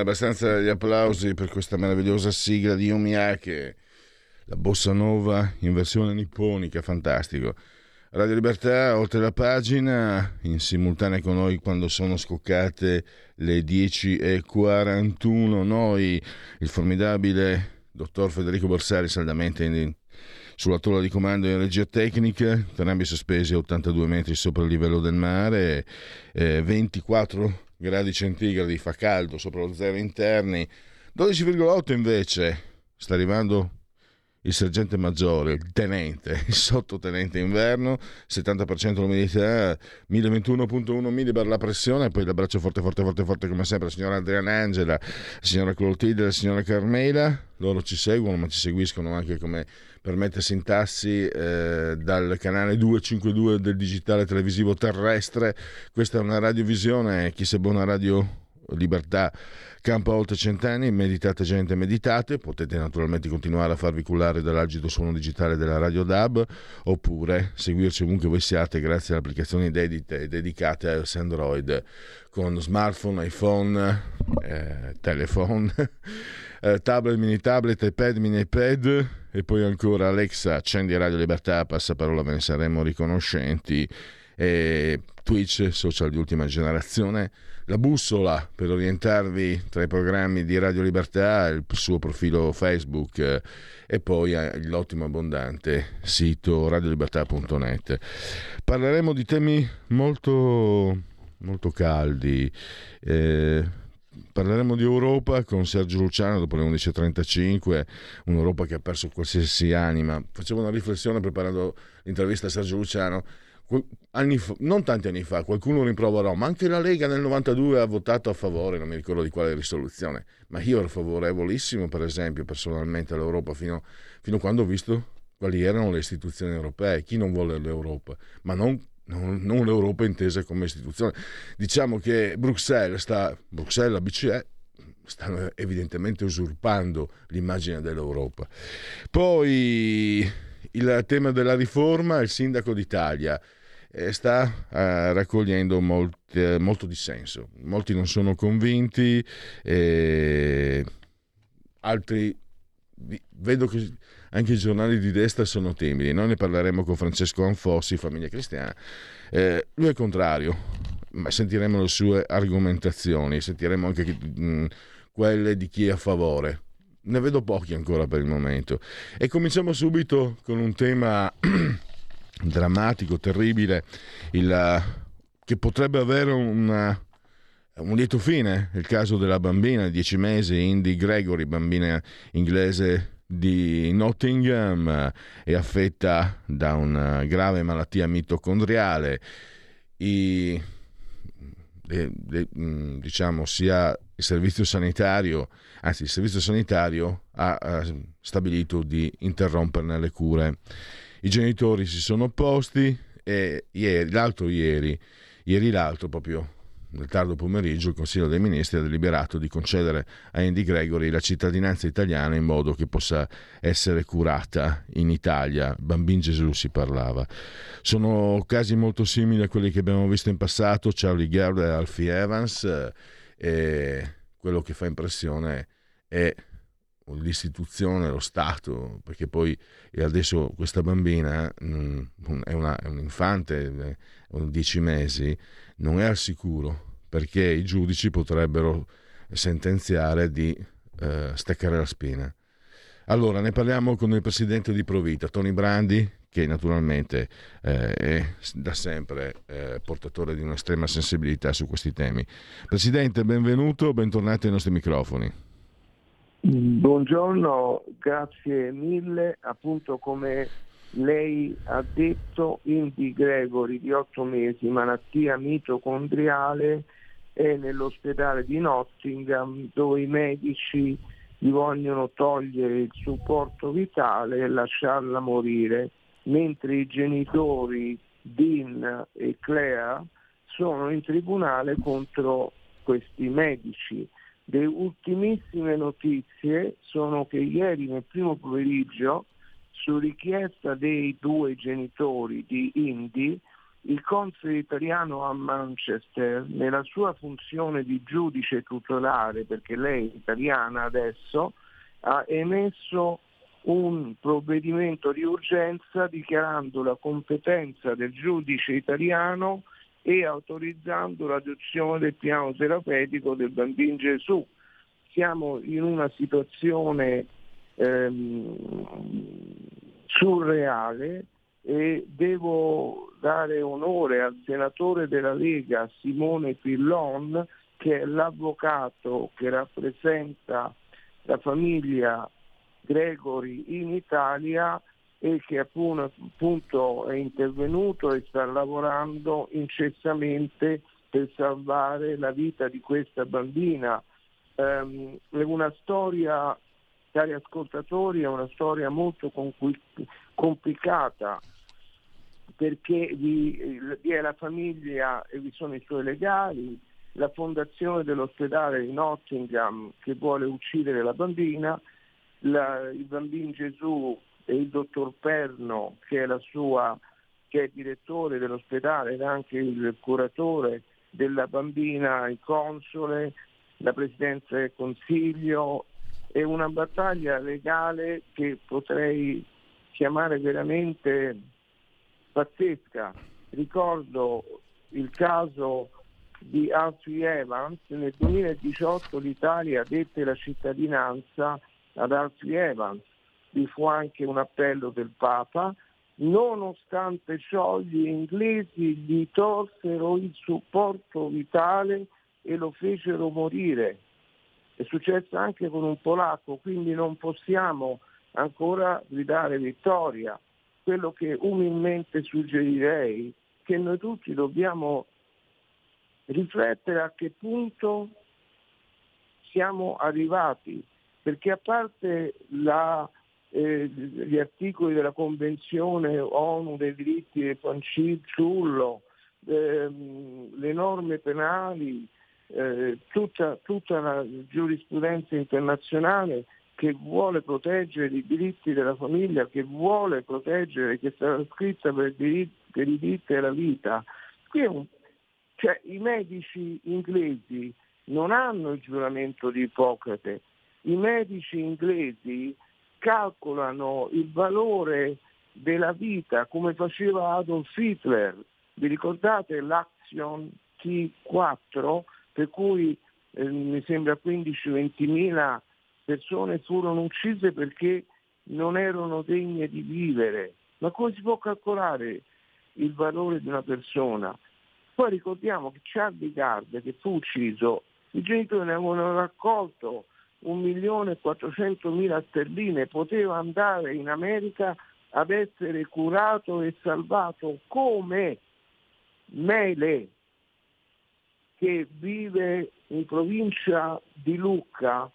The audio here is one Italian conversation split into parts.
Abbastanza gli applausi per questa meravigliosa sigla di Yomiake, la bossa nova in versione nipponica, fantastico. Radio Libertà, oltre la pagina, in simultanea con noi quando sono scoccate le 10.41, noi, il formidabile dottor Federico Borsari, saldamente in, sulla tolla di comando in regia tecnica, entrambi sospesi a 82 metri sopra il livello del mare, eh, 24 gradi centigradi, fa caldo sopra lo zero interni, 12,8 invece sta arrivando il sergente maggiore, il tenente, il sottotenente inverno, 70% l'umidità, 1021.1 millibar la pressione, poi l'abbraccio forte, forte, forte, forte come sempre la signora Adriana Angela, la signora Clotilde, la signora Carmela, loro ci seguono ma ci seguiscono anche come per mettersi in tassi eh, dal canale 252 del digitale televisivo terrestre. Questa è una radiovisione, chi se buona radio libertà campa oltre cent'anni, meditate gente, meditate, potete naturalmente continuare a farvi cullare dall'algido suono digitale della Radio DAB oppure seguirci ovunque voi siate grazie alle applicazioni dedite, dedicate a iOS Android con smartphone, iPhone, eh, telephone, eh, tablet, mini tablet, iPad, mini iPad e poi ancora Alexa, accendi Radio Libertà, passaparola, ve ne saremo riconoscenti e Twitch, social di ultima generazione, la bussola per orientarvi tra i programmi di Radio Libertà, il suo profilo Facebook eh, e poi eh, l'ottimo abbondante sito radiolibertà.net. Parleremo di temi molto, molto caldi. Eh, parleremo di Europa con Sergio Luciano dopo le 11.35, un'Europa che ha perso qualsiasi anima. Facevo una riflessione preparando l'intervista a Sergio Luciano. Fa, non tanti anni fa, qualcuno rimproverò, ma anche la Lega nel 92 ha votato a favore, non mi ricordo di quale risoluzione, ma io ero favorevolissimo, per esempio, personalmente all'Europa fino, fino a quando ho visto quali erano le istituzioni europee, chi non vuole l'Europa, ma non non, non l'Europa intesa come istituzione. Diciamo che Bruxelles, sta, Bruxelles la BCE, stanno evidentemente usurpando l'immagine dell'Europa. Poi il tema della riforma, il sindaco d'Italia eh, sta eh, raccogliendo molti, eh, molto dissenso. Molti non sono convinti, eh, altri vedo che anche i giornali di destra sono timidi. Noi ne parleremo con Francesco Anfossi, Famiglia Cristiana. Eh, lui è contrario, ma sentiremo le sue argomentazioni, sentiremo anche mh, quelle di chi è a favore. Ne vedo pochi ancora per il momento. E cominciamo subito con un tema drammatico, terribile, il, che potrebbe avere una, un lieto fine, il caso della bambina di 10 mesi, Indy Gregory, bambina inglese di Nottingham è affetta da una grave malattia mitocondriale. I, le, le, mm, diciamo sia il servizio sanitario, anzi il servizio sanitario ha, ha stabilito di interromperne le cure. I genitori si sono opposti e ieri, l'altro ieri, ieri l'altro proprio nel tardo pomeriggio il Consiglio dei Ministri ha deliberato di concedere a Andy Gregory la cittadinanza italiana in modo che possa essere curata in Italia. Bambin Gesù si parlava. Sono casi molto simili a quelli che abbiamo visto in passato, Charlie Gard e Alfie Evans, e quello che fa impressione è l'istituzione, lo Stato, perché poi adesso questa bambina mm, è, una, è un infante, è 10 mesi, non è al sicuro perché i giudici potrebbero sentenziare di eh, staccare la spina. Allora, ne parliamo con il presidente di Provita, Tony Brandi, che naturalmente eh, è da sempre eh, portatore di un'estrema sensibilità su questi temi. Presidente, benvenuto, bentornati ai nostri microfoni. Buongiorno, grazie mille. Appunto come lei ha detto, Indy Gregory di 8 mesi, malattia mitocondriale, è nell'ospedale di Nottingham dove i medici gli vogliono togliere il supporto vitale e lasciarla morire, mentre i genitori Dean e Claire sono in tribunale contro questi medici. Le ultimissime notizie sono che ieri nel primo pomeriggio, su richiesta dei due genitori di Indy, il console italiano a Manchester, nella sua funzione di giudice tutelare, perché lei è italiana adesso, ha emesso un provvedimento di urgenza dichiarando la competenza del giudice italiano e autorizzando l'adozione del piano terapeutico del bambino Gesù. Siamo in una situazione ehm, surreale e devo dare onore al senatore della Lega Simone Pillon che è l'avvocato che rappresenta la famiglia Gregory in Italia e che appunto è intervenuto e sta lavorando incessantemente per salvare la vita di questa bambina. Um, è una storia, cari ascoltatori, è una storia molto complicata perché vi, vi, è la famiglia e vi sono i suoi legali, la fondazione dell'ospedale di Nottingham che vuole uccidere la bambina, la, il bambino Gesù e il dottor Perno che è, sua, che è direttore dell'ospedale ed anche il curatore della bambina, il console, la presidenza del consiglio, è una battaglia legale che potrei chiamare veramente pazzesca. Ricordo il caso di Alfie Evans, nel 2018 l'Italia dette la cittadinanza ad Alfie Evans, vi fu anche un appello del Papa, nonostante ciò gli inglesi gli tolsero il supporto vitale e lo fecero morire. È successo anche con un polacco, quindi non possiamo ancora gridare vittoria. Quello che umilmente suggerirei è che noi tutti dobbiamo riflettere a che punto siamo arrivati, perché a parte la eh, gli articoli della Convenzione ONU dei diritti del fanciullo, ehm, le norme penali, eh, tutta, tutta la giurisprudenza internazionale che vuole proteggere i diritti della famiglia, che vuole proteggere, che sarà scritta per, diritti, per i diritti della vita. Un, cioè, I medici inglesi non hanno il giuramento di Ippocrate, i medici inglesi calcolano il valore della vita come faceva Adolf Hitler. Vi ricordate l'Action T4 per cui eh, mi sembra 15-20 mila persone furono uccise perché non erano degne di vivere. Ma come si può calcolare il valore di una persona? Poi ricordiamo che Charlie Gard, che fu ucciso, i genitori ne avevano raccolto un milione e 400 mila sterline, poteva andare in America ad essere curato e salvato come Mele, che vive in provincia di Lucca,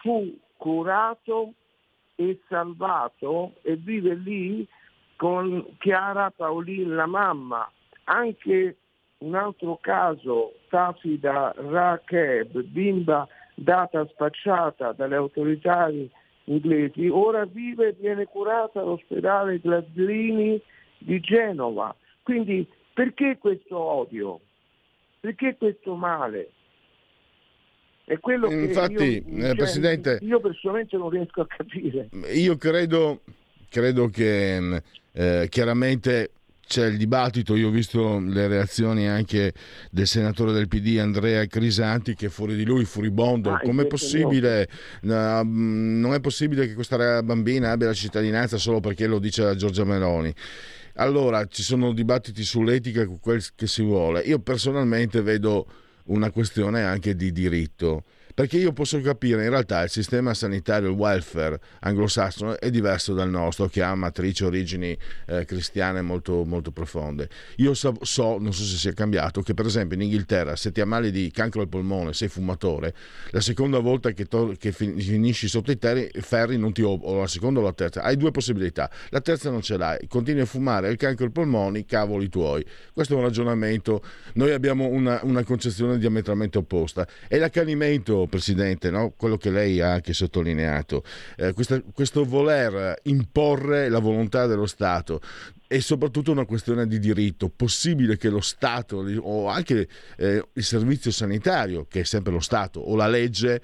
fu curato e salvato e vive lì con Chiara Paolin, la mamma. Anche un altro caso, Tafida Rakeb, bimba data spacciata dalle autorità inglesi, ora vive e viene curata all'ospedale Glazzini di Genova. Quindi perché questo odio? Perché questo male? È quello che Infatti, io, eh, Presidente, io personalmente non riesco a capire. Io credo, credo che eh, chiaramente c'è il dibattito, io ho visto le reazioni anche del senatore del PD Andrea Crisanti che fuori di lui furibondo, ah, com'è possibile, no, non è possibile che questa bambina abbia la cittadinanza solo perché lo dice Giorgia Meloni. Allora ci sono dibattiti sull'etica, quel che si vuole. Io personalmente vedo una questione anche di diritto perché io posso capire in realtà il sistema sanitario, il welfare anglosassone è diverso dal nostro che ha matrici origini eh, cristiane molto, molto profonde. Io so, so, non so se sia cambiato, che per esempio in Inghilterra se ti ammali di cancro al polmone, sei fumatore, la seconda volta che, to- che finisci sotto i terri, ferri non ti ob- o la seconda o la terza, hai due possibilità, la terza non ce l'hai, continui a fumare, il cancro al polmone, cavoli tuoi. Questo è un ragionamento, noi abbiamo una, una concezione diametralmente opposta. E l'accanimento Presidente, no? quello che lei ha anche sottolineato, eh, questa, questo voler imporre la volontà dello Stato è soprattutto una questione di diritto. Possibile che lo Stato o anche eh, il servizio sanitario, che è sempre lo Stato, o la legge,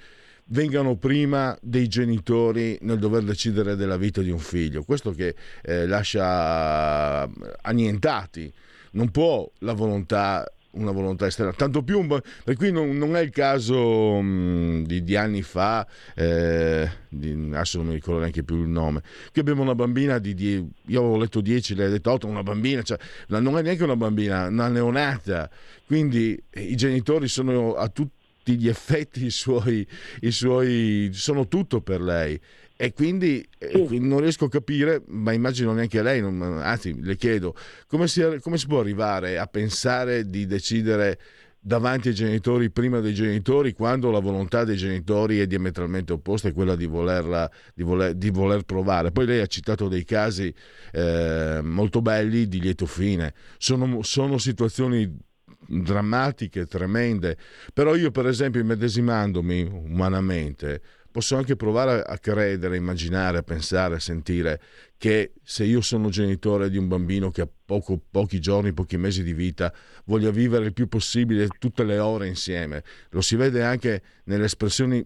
vengano prima dei genitori nel dover decidere della vita di un figlio. Questo che eh, lascia annientati. Non può la volontà una volontà esterna. Tanto più, per cui non, non è il caso mh, di, di, anni fa, eh, di, adesso non mi ricordo neanche più il nome, qui abbiamo una bambina di, di io avevo letto 10, lei ha detto 8, una bambina, cioè, non è neanche una bambina, una neonata, quindi i genitori sono a tutti gli effetti i suoi, i suoi sono tutto per lei e quindi eh, non riesco a capire, ma immagino neanche lei, non, anzi le chiedo, come si, come si, può arrivare a pensare di decidere davanti ai genitori prima dei genitori quando la volontà dei genitori è diametralmente opposta è quella di, volerla, di, voler, di voler provare. Poi lei ha citato dei casi eh, molto belli di lieto fine, sono, sono situazioni drammatiche, tremende, però io per esempio immedesimandomi umanamente posso anche provare a credere, a immaginare, a pensare, a sentire che se io sono genitore di un bambino che ha poco, pochi giorni, pochi mesi di vita, voglia vivere il più possibile tutte le ore insieme. Lo si vede anche nelle espressioni,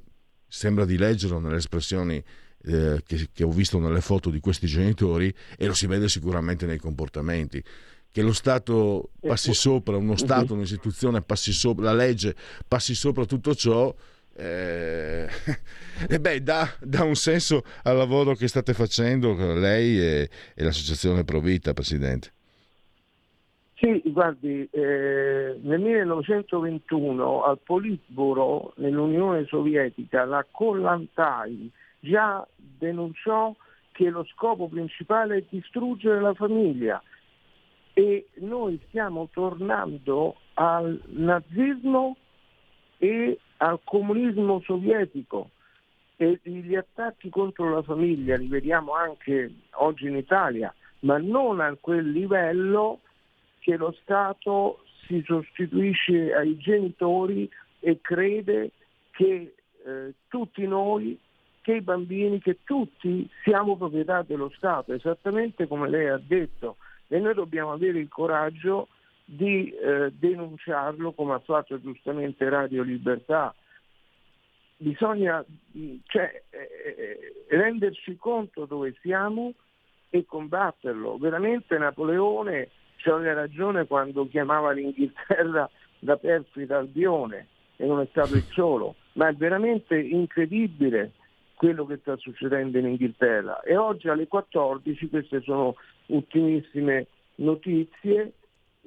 sembra di leggerlo, nelle espressioni eh, che, che ho visto nelle foto di questi genitori e lo si vede sicuramente nei comportamenti. Che lo Stato passi sopra, uno Stato, un'istituzione passi sopra, la legge passi sopra tutto ciò, eh, e beh, dà, dà, un senso al lavoro che state facendo lei e, e l'associazione Provita, Presidente. Sì, guardi, eh, nel 1921 al Politburo nell'Unione Sovietica la Kollantai già denunciò che lo scopo principale è distruggere la famiglia e noi stiamo tornando al nazismo e al comunismo sovietico e gli attacchi contro la famiglia li vediamo anche oggi in Italia, ma non a quel livello che lo Stato si sostituisce ai genitori e crede che eh, tutti noi, che i bambini, che tutti siamo proprietà dello Stato, esattamente come lei ha detto. E noi dobbiamo avere il coraggio di eh, denunciarlo come ha fatto giustamente Radio Libertà. Bisogna cioè, eh, eh, renderci conto dove siamo e combatterlo. Veramente Napoleone aveva ragione quando chiamava l'Inghilterra da perfida albione e non è stato il solo, ma è veramente incredibile quello che sta succedendo in Inghilterra. E oggi alle 14, queste sono ultimissime notizie,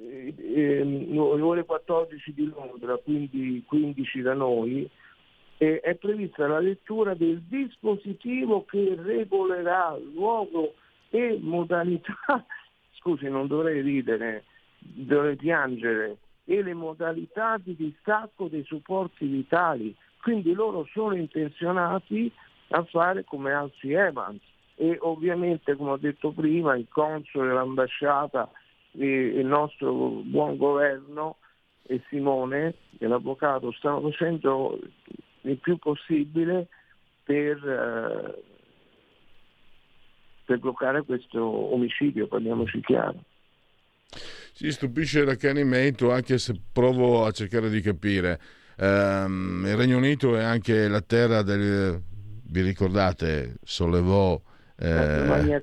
eh, le ore 14 di Londra, quindi 15 da noi, eh, è prevista la lettura del dispositivo che regolerà luogo e modalità, scusi non dovrei ridere, dovrei piangere, e le modalità di distacco dei supporti vitali. Quindi loro sono intenzionati a fare come Alfie Evans e ovviamente come ho detto prima il console, l'ambasciata il nostro buon governo e Simone, l'avvocato, stanno facendo il più possibile per, eh, per bloccare questo omicidio, parliamoci chiaro. Si stupisce l'accanimento anche se provo a cercare di capire. Um, il Regno Unito è anche la terra del... vi ricordate, sollevò... Eh,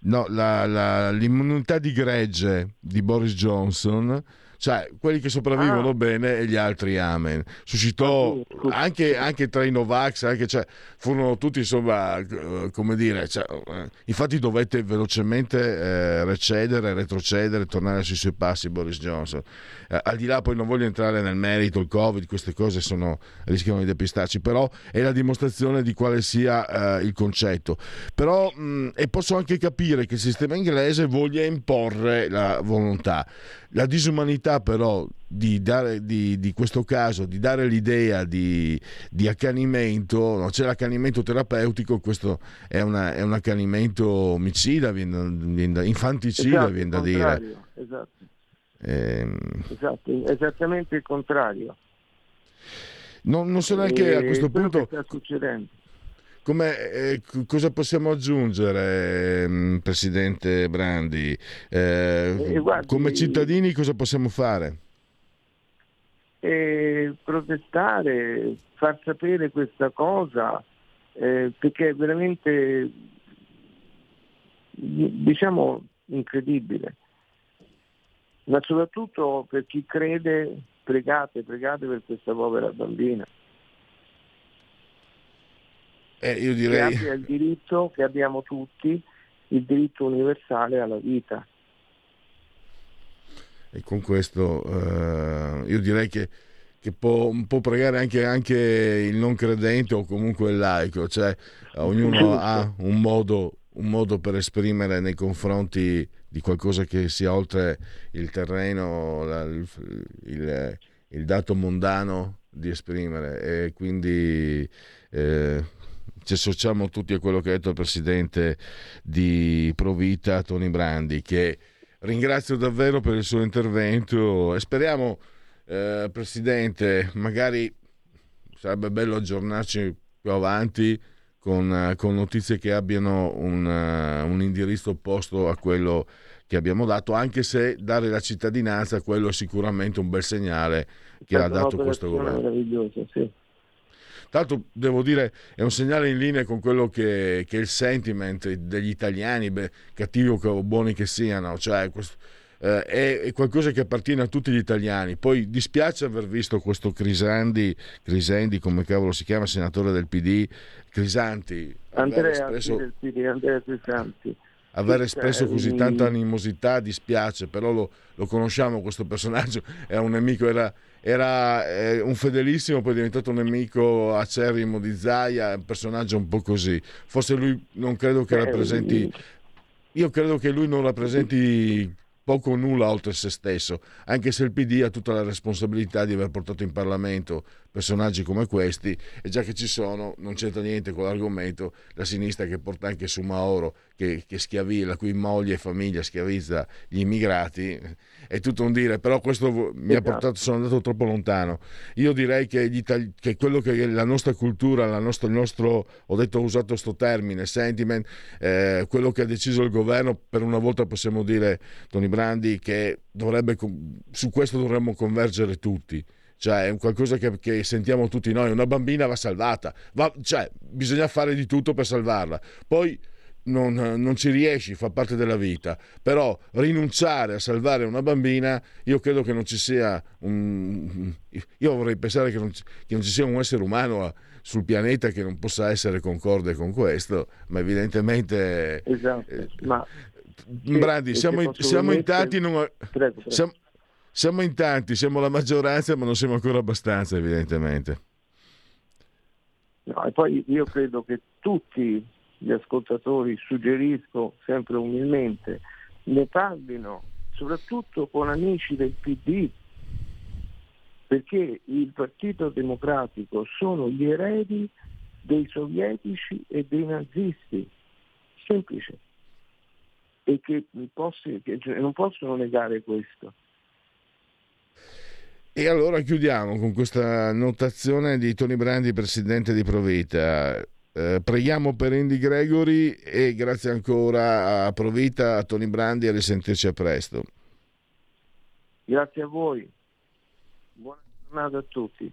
no, la, la, l'immunità di gregge di Boris Johnson cioè quelli che sopravvivono ah. bene e gli altri amen. Suscitò anche, anche tra i Novax, anche, cioè, furono tutti insomma, eh, come dire, cioè, eh, infatti dovette velocemente eh, recedere, retrocedere, tornare sui suoi passi Boris Johnson. Eh, al di là poi non voglio entrare nel merito, il Covid, queste cose sono, rischiano di depistarci, però è la dimostrazione di quale sia eh, il concetto. Però, mh, e posso anche capire che il sistema inglese voglia imporre la volontà. La disumanità però di, dare, di, di questo caso, di dare l'idea di, di accanimento, no? c'è l'accanimento terapeutico, questo è, una, è un accanimento omicida, viene, viene, infanticida, esatto, viene da dire. Esatto. Eh, esatto, esattamente il contrario. Non, non so neanche a questo punto... Sta succedendo eh, cosa possiamo aggiungere, mm, Presidente Brandi? Eh, eh, guardi, come cittadini cosa possiamo fare? Eh, protestare, far sapere questa cosa, eh, perché è veramente, diciamo, incredibile. Ma soprattutto per chi crede, pregate, pregate per questa povera bambina eh, io direi... che abbia il diritto che abbiamo tutti, il diritto universale alla vita. E con questo eh, io direi che, che può, può, pregare anche, anche, il non credente o comunque il laico, cioè ognuno ha un modo, un modo per esprimere nei confronti di qualcosa che sia oltre il terreno, la, il, il, il, dato mondano di esprimere e quindi eh, ci associamo tutti a quello che ha detto il presidente di Provita, Tony Brandi, che ringrazio davvero per il suo intervento e speriamo, eh, presidente, magari sarebbe bello aggiornarci più avanti con, con notizie che abbiano un, uh, un indirizzo opposto a quello che abbiamo dato, anche se dare la cittadinanza, quello è sicuramente un bel segnale che ha dato questo governo. Meraviglioso, sì. Tanto devo dire, è un segnale in linea con quello che, che è il sentiment degli italiani, beh, cattivi o buoni che siano, cioè questo, eh, è, è, qualcosa che appartiene a tutti gli italiani. Poi dispiace aver visto questo Crisandi, Crisendi, come cavolo si chiama, senatore del PD, Crisanti. Andrea espresso... PD, Andrea Crisanti aver espresso così tanta animosità dispiace, però lo, lo conosciamo questo personaggio, è un nemico, era, era eh, un fedelissimo, poi è diventato un nemico acerrimo di Zaia, un personaggio un po' così. Forse lui non credo che rappresenti, io credo che lui non rappresenti poco o nulla oltre se stesso, anche se il PD ha tutta la responsabilità di aver portato in Parlamento personaggi come questi e già che ci sono non c'entra niente con l'argomento la sinistra che porta anche su Mauro che, che schiavì, la cui moglie e famiglia schiavizza gli immigrati è tutto un dire, però questo mi ha esatto. portato, sono andato troppo lontano. Io direi che, Itali- che quello che la nostra cultura, la nostra, il nostro, ho detto, ho usato questo termine, sentiment, eh, quello che ha deciso il governo, per una volta possiamo dire, Tony Brandi, che dovrebbe, su questo dovremmo convergere tutti cioè è qualcosa che, che, sentiamo tutti noi, una bambina va salvata, va, cioè bisogna fare di tutto per salvarla. Poi non, non, ci riesci, fa parte della vita, però rinunciare a salvare una bambina, io credo che non ci sia un... Io vorrei pensare che non ci, che non ci sia un essere umano sul pianeta che non possa essere concorde con questo, ma evidentemente... Esatto, eh, ma... Brandi, siamo, in, siamo in tanti... Non, prego, prego. Siamo, siamo in tanti, siamo la maggioranza, ma non siamo ancora abbastanza, evidentemente. No, e poi io credo che tutti gli ascoltatori, suggerisco sempre umilmente, ne parlino soprattutto con amici del PD, perché il Partito Democratico sono gli eredi dei sovietici e dei nazisti, semplice, e che, possi, che non possono negare questo. E allora chiudiamo con questa notazione di Tony Brandi, presidente di Provita. Eh, preghiamo per Andy Gregory e grazie ancora a Provita, a Tony Brandi e a risentirci a presto. Grazie a voi. Buona giornata a tutti.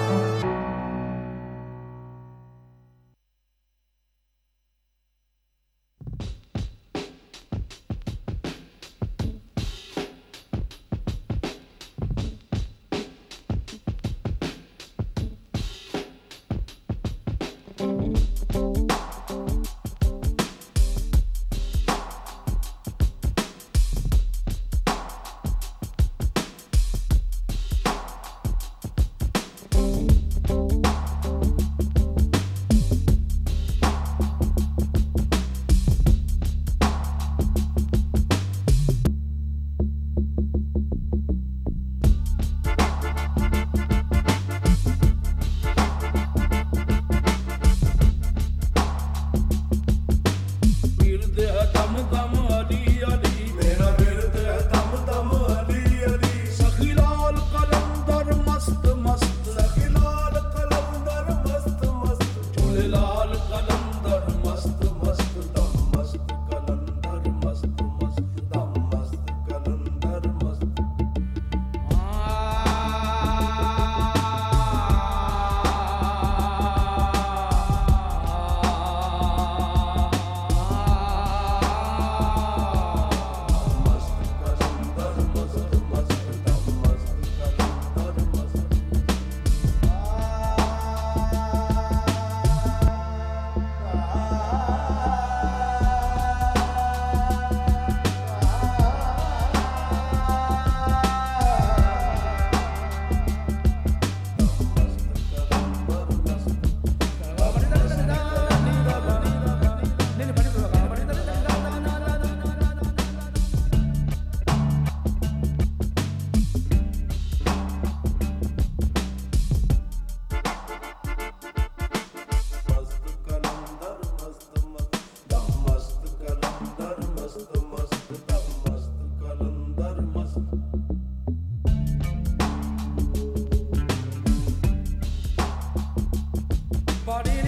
everybody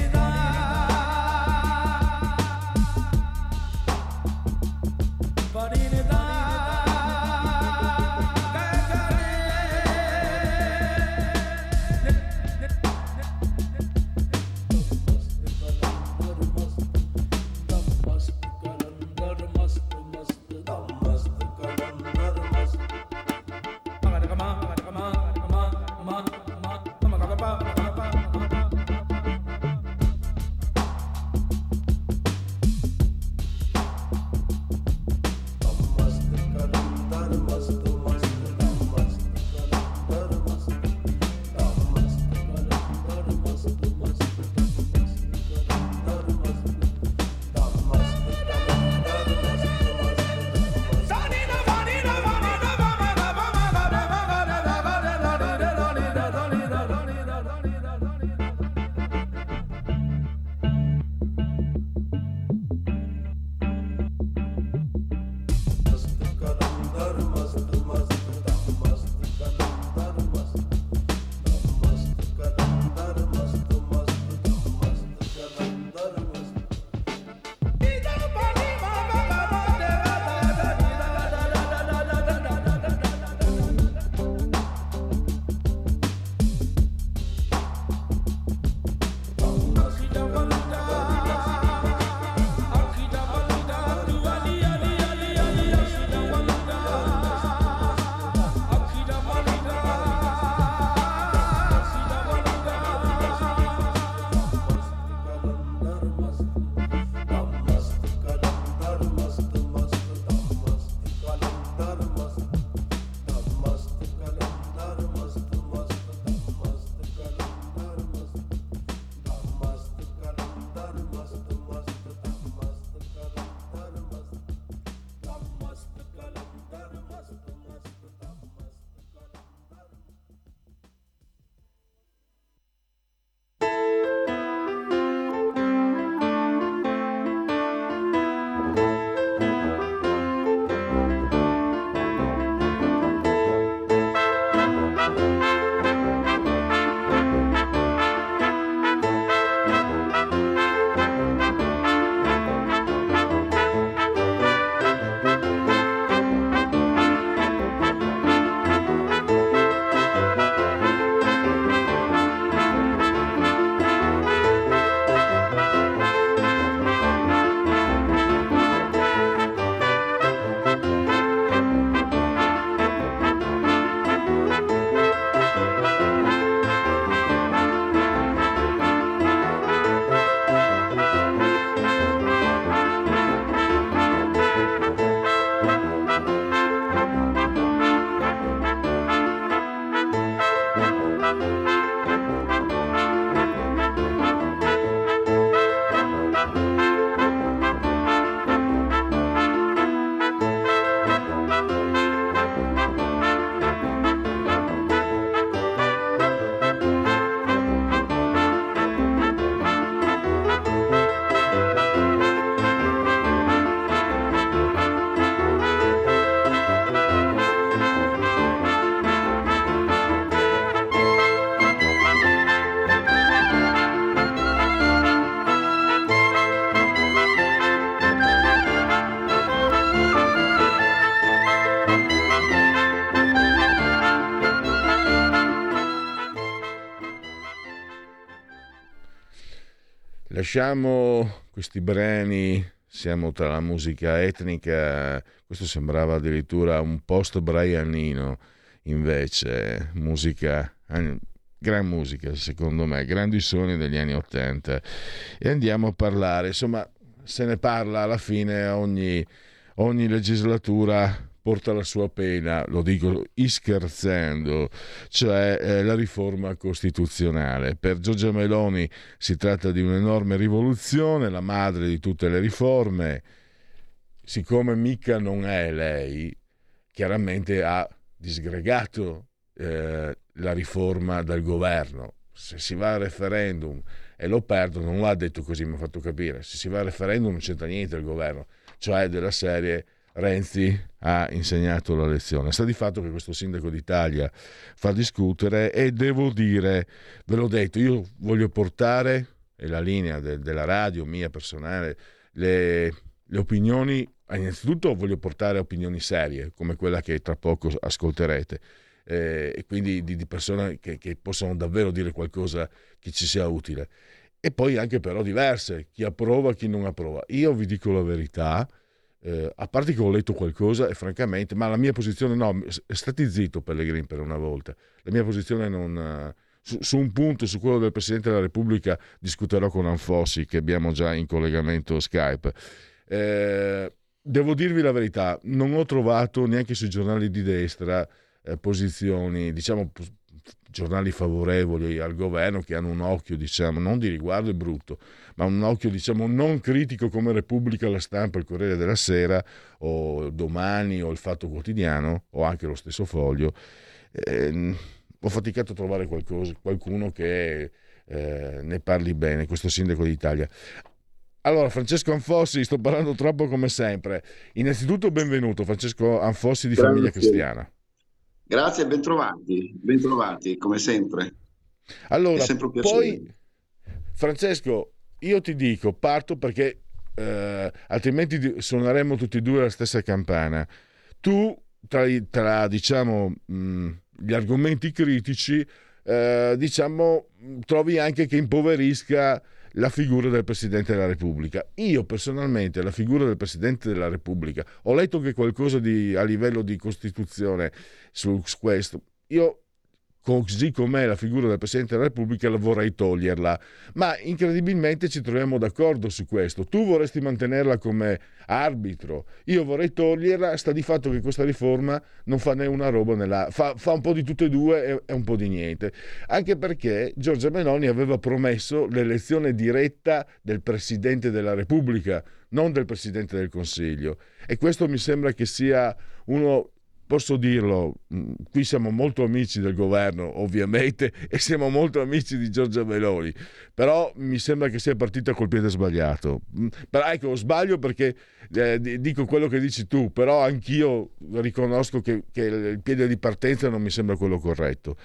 Lasciamo questi brani, siamo tra la musica etnica, questo sembrava addirittura un post Brianino, invece musica gran musica secondo me, grandi suoni degli anni Ottanta. E andiamo a parlare, insomma se ne parla alla fine ogni, ogni legislatura porta la sua pena, lo dico scherzando, cioè eh, la riforma costituzionale. Per Giorgia Meloni si tratta di un'enorme rivoluzione, la madre di tutte le riforme. Siccome mica non è lei, chiaramente ha disgregato eh, la riforma dal governo. Se si va al referendum e lo perdo, non l'ha detto così, mi ha fatto capire. Se si va al referendum non c'entra niente il governo, cioè della serie Renzi ha insegnato la lezione. Sta di fatto che questo sindaco d'Italia fa discutere e devo dire, ve l'ho detto, io voglio portare, è la linea de, della radio mia personale, le, le opinioni, innanzitutto voglio portare opinioni serie, come quella che tra poco ascolterete. Eh, e quindi di, di persone che, che possano davvero dire qualcosa che ci sia utile. E poi anche però diverse, chi approva, chi non approva. Io vi dico la verità, eh, a parte che ho letto qualcosa e francamente, ma la mia posizione no, stati zitto Pellegrini per una volta, la mia posizione non... Eh, su, su, un punto, su quello del Presidente della Repubblica, discuterò con Anfossi che abbiamo già in collegamento Skype. Eh, devo dirvi la verità, non ho trovato neanche sui giornali di destra eh, posizioni, diciamo, giornali favorevoli al governo che hanno un occhio, diciamo, non di riguardo è brutto, ma un occhio, diciamo, non critico come Repubblica, la stampa, il Corriere della Sera o Domani o il Fatto Quotidiano o anche lo stesso Foglio. Eh, ho faticato a trovare qualcosa, qualcuno che eh, ne parli bene, questo sindaco d'Italia. Allora, Francesco Anfossi, sto parlando troppo come sempre. Innanzitutto benvenuto, Francesco Anfossi di Grazie. Famiglia Cristiana. Grazie e bentrovati, bentrovati come sempre. Allora, sempre poi Francesco, io ti dico, parto perché eh, altrimenti suoneremo tutti e due la stessa campana. Tu, tra, tra diciamo, mh, gli argomenti critici, eh, diciamo, trovi anche che impoverisca la figura del Presidente della Repubblica. Io personalmente la figura del Presidente della Repubblica, ho letto che qualcosa di, a livello di Costituzione su questo, io così com'è la figura del Presidente della Repubblica la vorrei toglierla, ma incredibilmente ci troviamo d'accordo su questo. Tu vorresti mantenerla come arbitro, io vorrei toglierla, sta di fatto che questa riforma non fa né una roba nella... fa, fa un po' di tutte e due e, e un po' di niente, anche perché Giorgia Meloni aveva promesso l'elezione diretta del Presidente della Repubblica, non del Presidente del Consiglio. E questo mi sembra che sia uno posso dirlo, mm, qui siamo molto amici del governo, ovviamente, e siamo molto amici di Giorgia Meloni, però mi sembra che sia partita col piede sbagliato. Mm, però ecco, sbaglio perché eh, dico quello che dici tu, però anch'io riconosco che, che il piede di partenza non mi sembra quello corretto.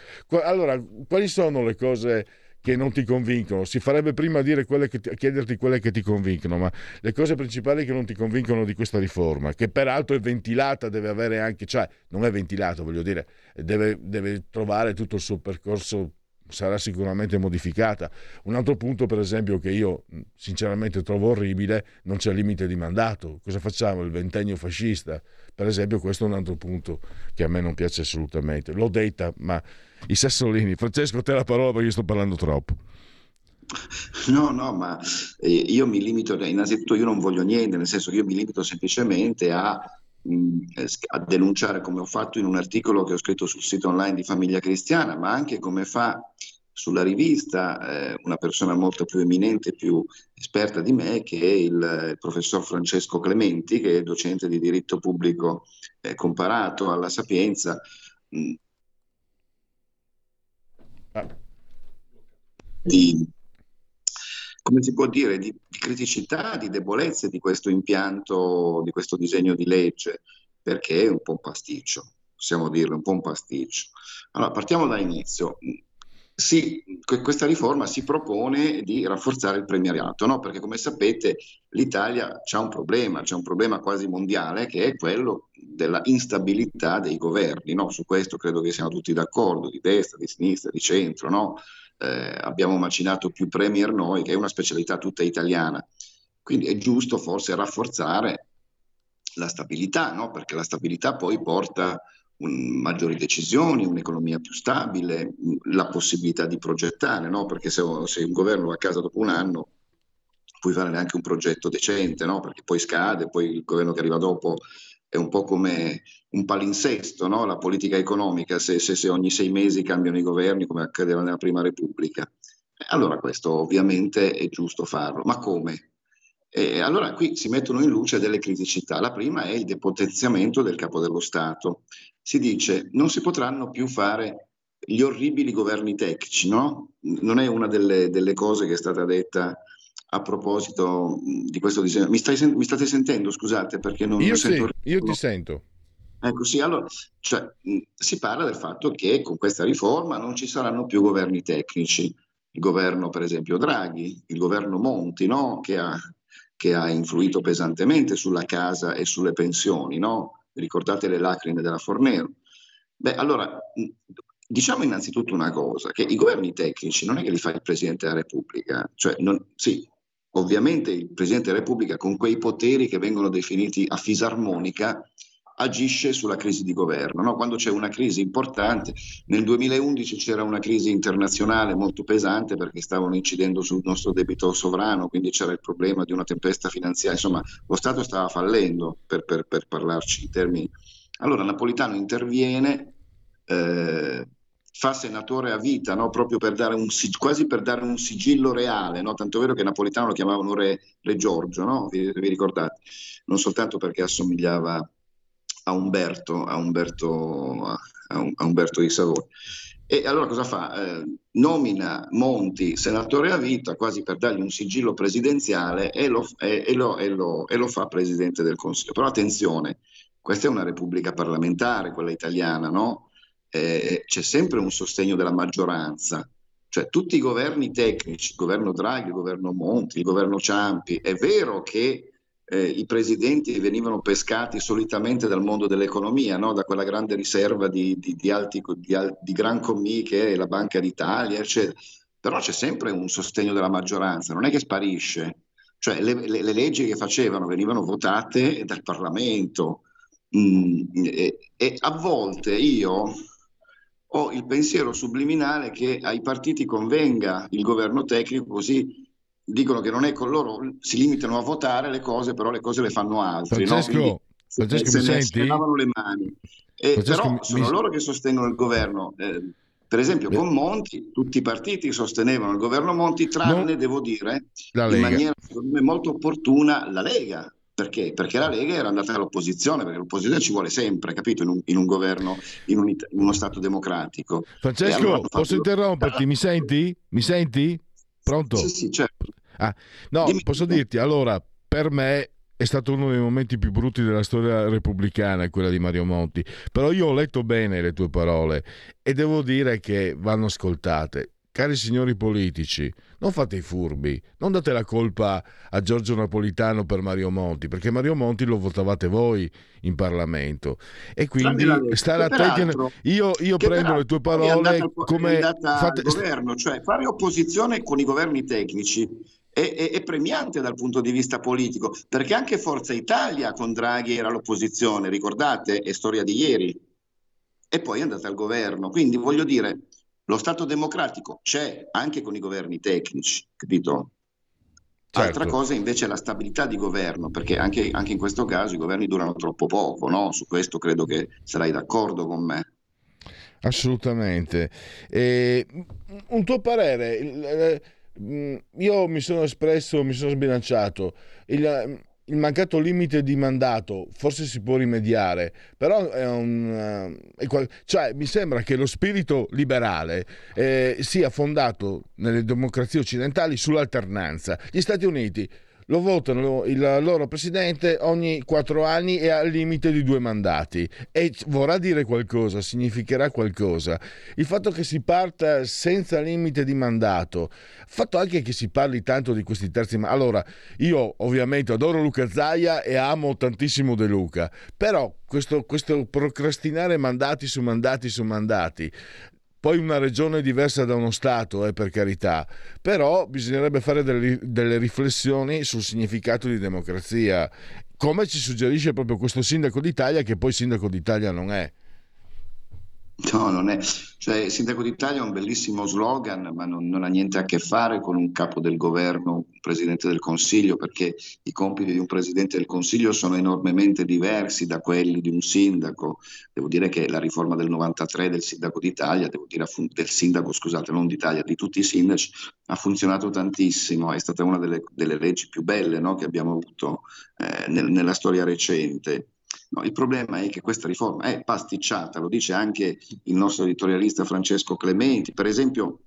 Allora, quali sono le cose che non ti convincono. Si farebbe prima dire quelle ti, chiederti quelle che ti convincono, ma le cose principali che non ti convincono di questa riforma, che peraltro è ventilata, deve avere anche, cioè non è ventilata, voglio dire, deve, deve trovare tutto il suo percorso sarà sicuramente modificata. Un altro punto, per esempio, che io sinceramente trovo orribile, non c'è limite di mandato. Cosa facciamo? Il ventennio fascista? Per esempio, questo è un altro punto che a me non piace assolutamente. L'ho detta, ma i sassolini. Francesco, te la parola perché sto parlando troppo. No, no, ma eh, io mi limito, innanzitutto io non voglio niente, nel senso che io mi limito semplicemente a, mh, a denunciare come ho fatto in un articolo che ho scritto sul sito online di Famiglia Cristiana, ma anche come fa sulla rivista eh, una persona molto più eminente, più esperta di me, che è il, il professor Francesco Clementi, che è docente di diritto pubblico eh, comparato alla Sapienza. Di, come si può dire, di, di, criticità, di debolezze di questo impianto, di questo disegno di legge, perché è un po' un pasticcio, possiamo dirlo, un po' un pasticcio. Allora, partiamo dall'inizio. Sì, questa riforma si propone di rafforzare il premierato, no? perché come sapete l'Italia ha un problema, c'è un problema quasi mondiale che è quello della instabilità dei governi. No? Su questo credo che siamo tutti d'accordo, di destra, di sinistra, di centro. No? eh, abbiamo macinato più premier noi, che è una specialità tutta italiana. Quindi è giusto forse rafforzare la stabilità, perché la stabilità poi porta un, maggiori decisioni, un'economia più stabile, la possibilità di progettare, no? perché se, se, un governo va a casa dopo un anno puoi fare neanche un progetto decente, no? perché poi scade, poi il governo che arriva dopo è un po' come un palinsesto, no? la politica economica, se, se, se, ogni sei mesi cambiano i governi come accadeva nella Prima Repubblica. Allora questo ovviamente è giusto farlo, ma come? E allora qui si mettono in luce delle criticità. La prima è il depotenziamento del capo dello Stato. Si dice non si potranno più fare gli orribili governi tecnici, no? Non è una delle, delle cose che è stata detta a proposito di questo disegno. Mi, stai, mi state sentendo, scusate, perché non io sì, sento... Io ti sento. Ecco sì, allora cioè, si parla del fatto che con questa riforma non ci saranno più governi tecnici. Il governo, per esempio, Draghi, il governo Monti, no? che, ha, che, ha, influito pesantemente sulla casa e sulle pensioni. No? Ricordate le lacrime della Fornero. Beh, allora, diciamo innanzitutto una cosa, che i governi tecnici non è che li fa il Presidente della Repubblica, cioè non, sì, Ovviamente il Presidente della Repubblica con quei poteri che vengono definiti a fisarmonica agisce sulla crisi di governo. No? Quando c'è una crisi importante, nel 2011 c'era una crisi internazionale molto pesante perché stavano incidendo sul nostro debito sovrano, quindi c'era il problema di una tempesta finanziaria, insomma lo Stato stava fallendo per, per, per parlarci in termini. Allora Napolitano interviene, eh, fa senatore a vita, no? proprio per dare un, quasi per dare un sigillo reale, no? tanto vero che Napolitano lo chiamavano Re, Re Giorgio, no? vi, vi, ricordate? Non soltanto perché assomigliava a Umberto, a Umberto, a, Umberto di Savoia. E allora cosa fa? Eh, nomina Monti senatore a vita quasi per dargli un sigillo presidenziale e lo, e, e, lo, lo, e lo fa presidente del Consiglio. Però attenzione, questa è una repubblica parlamentare, quella italiana, no? eh, c'è sempre un sostegno della maggioranza. Cioè tutti i governi tecnici, il governo Draghi, il governo Monti, il governo Ciampi, è vero che eh, i presidenti venivano pescati solitamente dal mondo dell'economia, no? da quella grande riserva di, di, di, alti, di gran commi che è la Banca d'Italia, eccetera. Però c'è sempre un sostegno della maggioranza, non è che sparisce. Cioè le, le, le leggi che facevano venivano votate dal Parlamento mm, e, e a volte io ho il pensiero subliminale che ai partiti convenga il governo tecnico, così dicono che non è con loro, si limitano a votare le cose, però le cose le fanno altri. Francesco, no? Francesco se, mi se le mani. E, però mi, sono mi... loro che sostengono il governo. Eh, per esempio, con Monti, tutti i partiti sostenevano il governo Monti, tranne, no. devo dire, in maniera molto opportuna, la Lega. Perché? Perché la Lega era andata all'opposizione, perché l'opposizione ci vuole sempre, capito? In un, in un governo, in, un, in, uno Stato democratico. Francesco, allora posso interromperti? Mi senti? Mi senti? Pronto? Sì, sì, certo. Ah, no, Dimmi posso dirti, allora, per me è stato uno dei momenti più brutti della storia repubblicana, quella di Mario Monti. Però io ho letto bene le tue parole e devo dire che vanno ascoltate. Cari signori politici, non fate i furbi, non date la colpa a Giorgio Napolitano per Mario Monti, perché Mario Monti lo votavate voi in Parlamento. E quindi stare attenti. Io, io prendo le tue parole è come. Fate... governo, cioè fare opposizione con i governi tecnici è, è, premiante dal punto di vista politico, perché anche Forza Italia con Draghi era l'opposizione, ricordate? È storia di ieri. E poi è andata al governo. Quindi voglio dire, lo Stato democratico c'è anche con i governi tecnici, capito? Certo. Altra cosa invece è la stabilità di governo, perché anche, anche, in questo caso i governi durano troppo poco, no? Su questo credo che sarai d'accordo con me. Assolutamente. E, un tuo parere? Io mi sono espresso, mi sono sbilanciato. Il, il mancato limite di mandato forse si può rimediare, però è un... Eh, è, cioè, mi sembra che lo spirito liberale eh, sia fondato nelle democrazie occidentali sull'alternanza. Gli Stati Uniti lo votano il loro presidente ogni quattro anni e al limite di due mandati. E vorrà dire qualcosa, significherà qualcosa. Il fatto che si parta senza limite di mandato, fatto anche che si parli tanto di questi terzi mandati. Allora, io ovviamente adoro Luca Zaia e amo tantissimo De Luca, però questo, questo procrastinare mandati su mandati su mandati poi una regione diversa da uno Stato, eh, per carità, però bisognerebbe fare delle, delle riflessioni sul significato di democrazia, come ci suggerisce proprio questo sindaco d'Italia, che poi sindaco d'Italia non è. No, non è. Cioè, Sindaco d'Italia è un bellissimo slogan, ma non, non, ha niente a che fare con un capo del governo, un presidente del Consiglio, perché i compiti di un presidente del Consiglio sono enormemente diversi da quelli di un sindaco. Devo dire che la riforma del 93 del Sindaco d'Italia, dire del sindaco, scusate, non d'Italia, di tutti i sindaci, ha funzionato tantissimo, è stata una delle, delle leggi più belle no, che abbiamo avuto eh, nel, nella storia recente. No, il problema è che questa riforma è pasticciata, lo dice anche il nostro editorialista Francesco Clementi. Per esempio,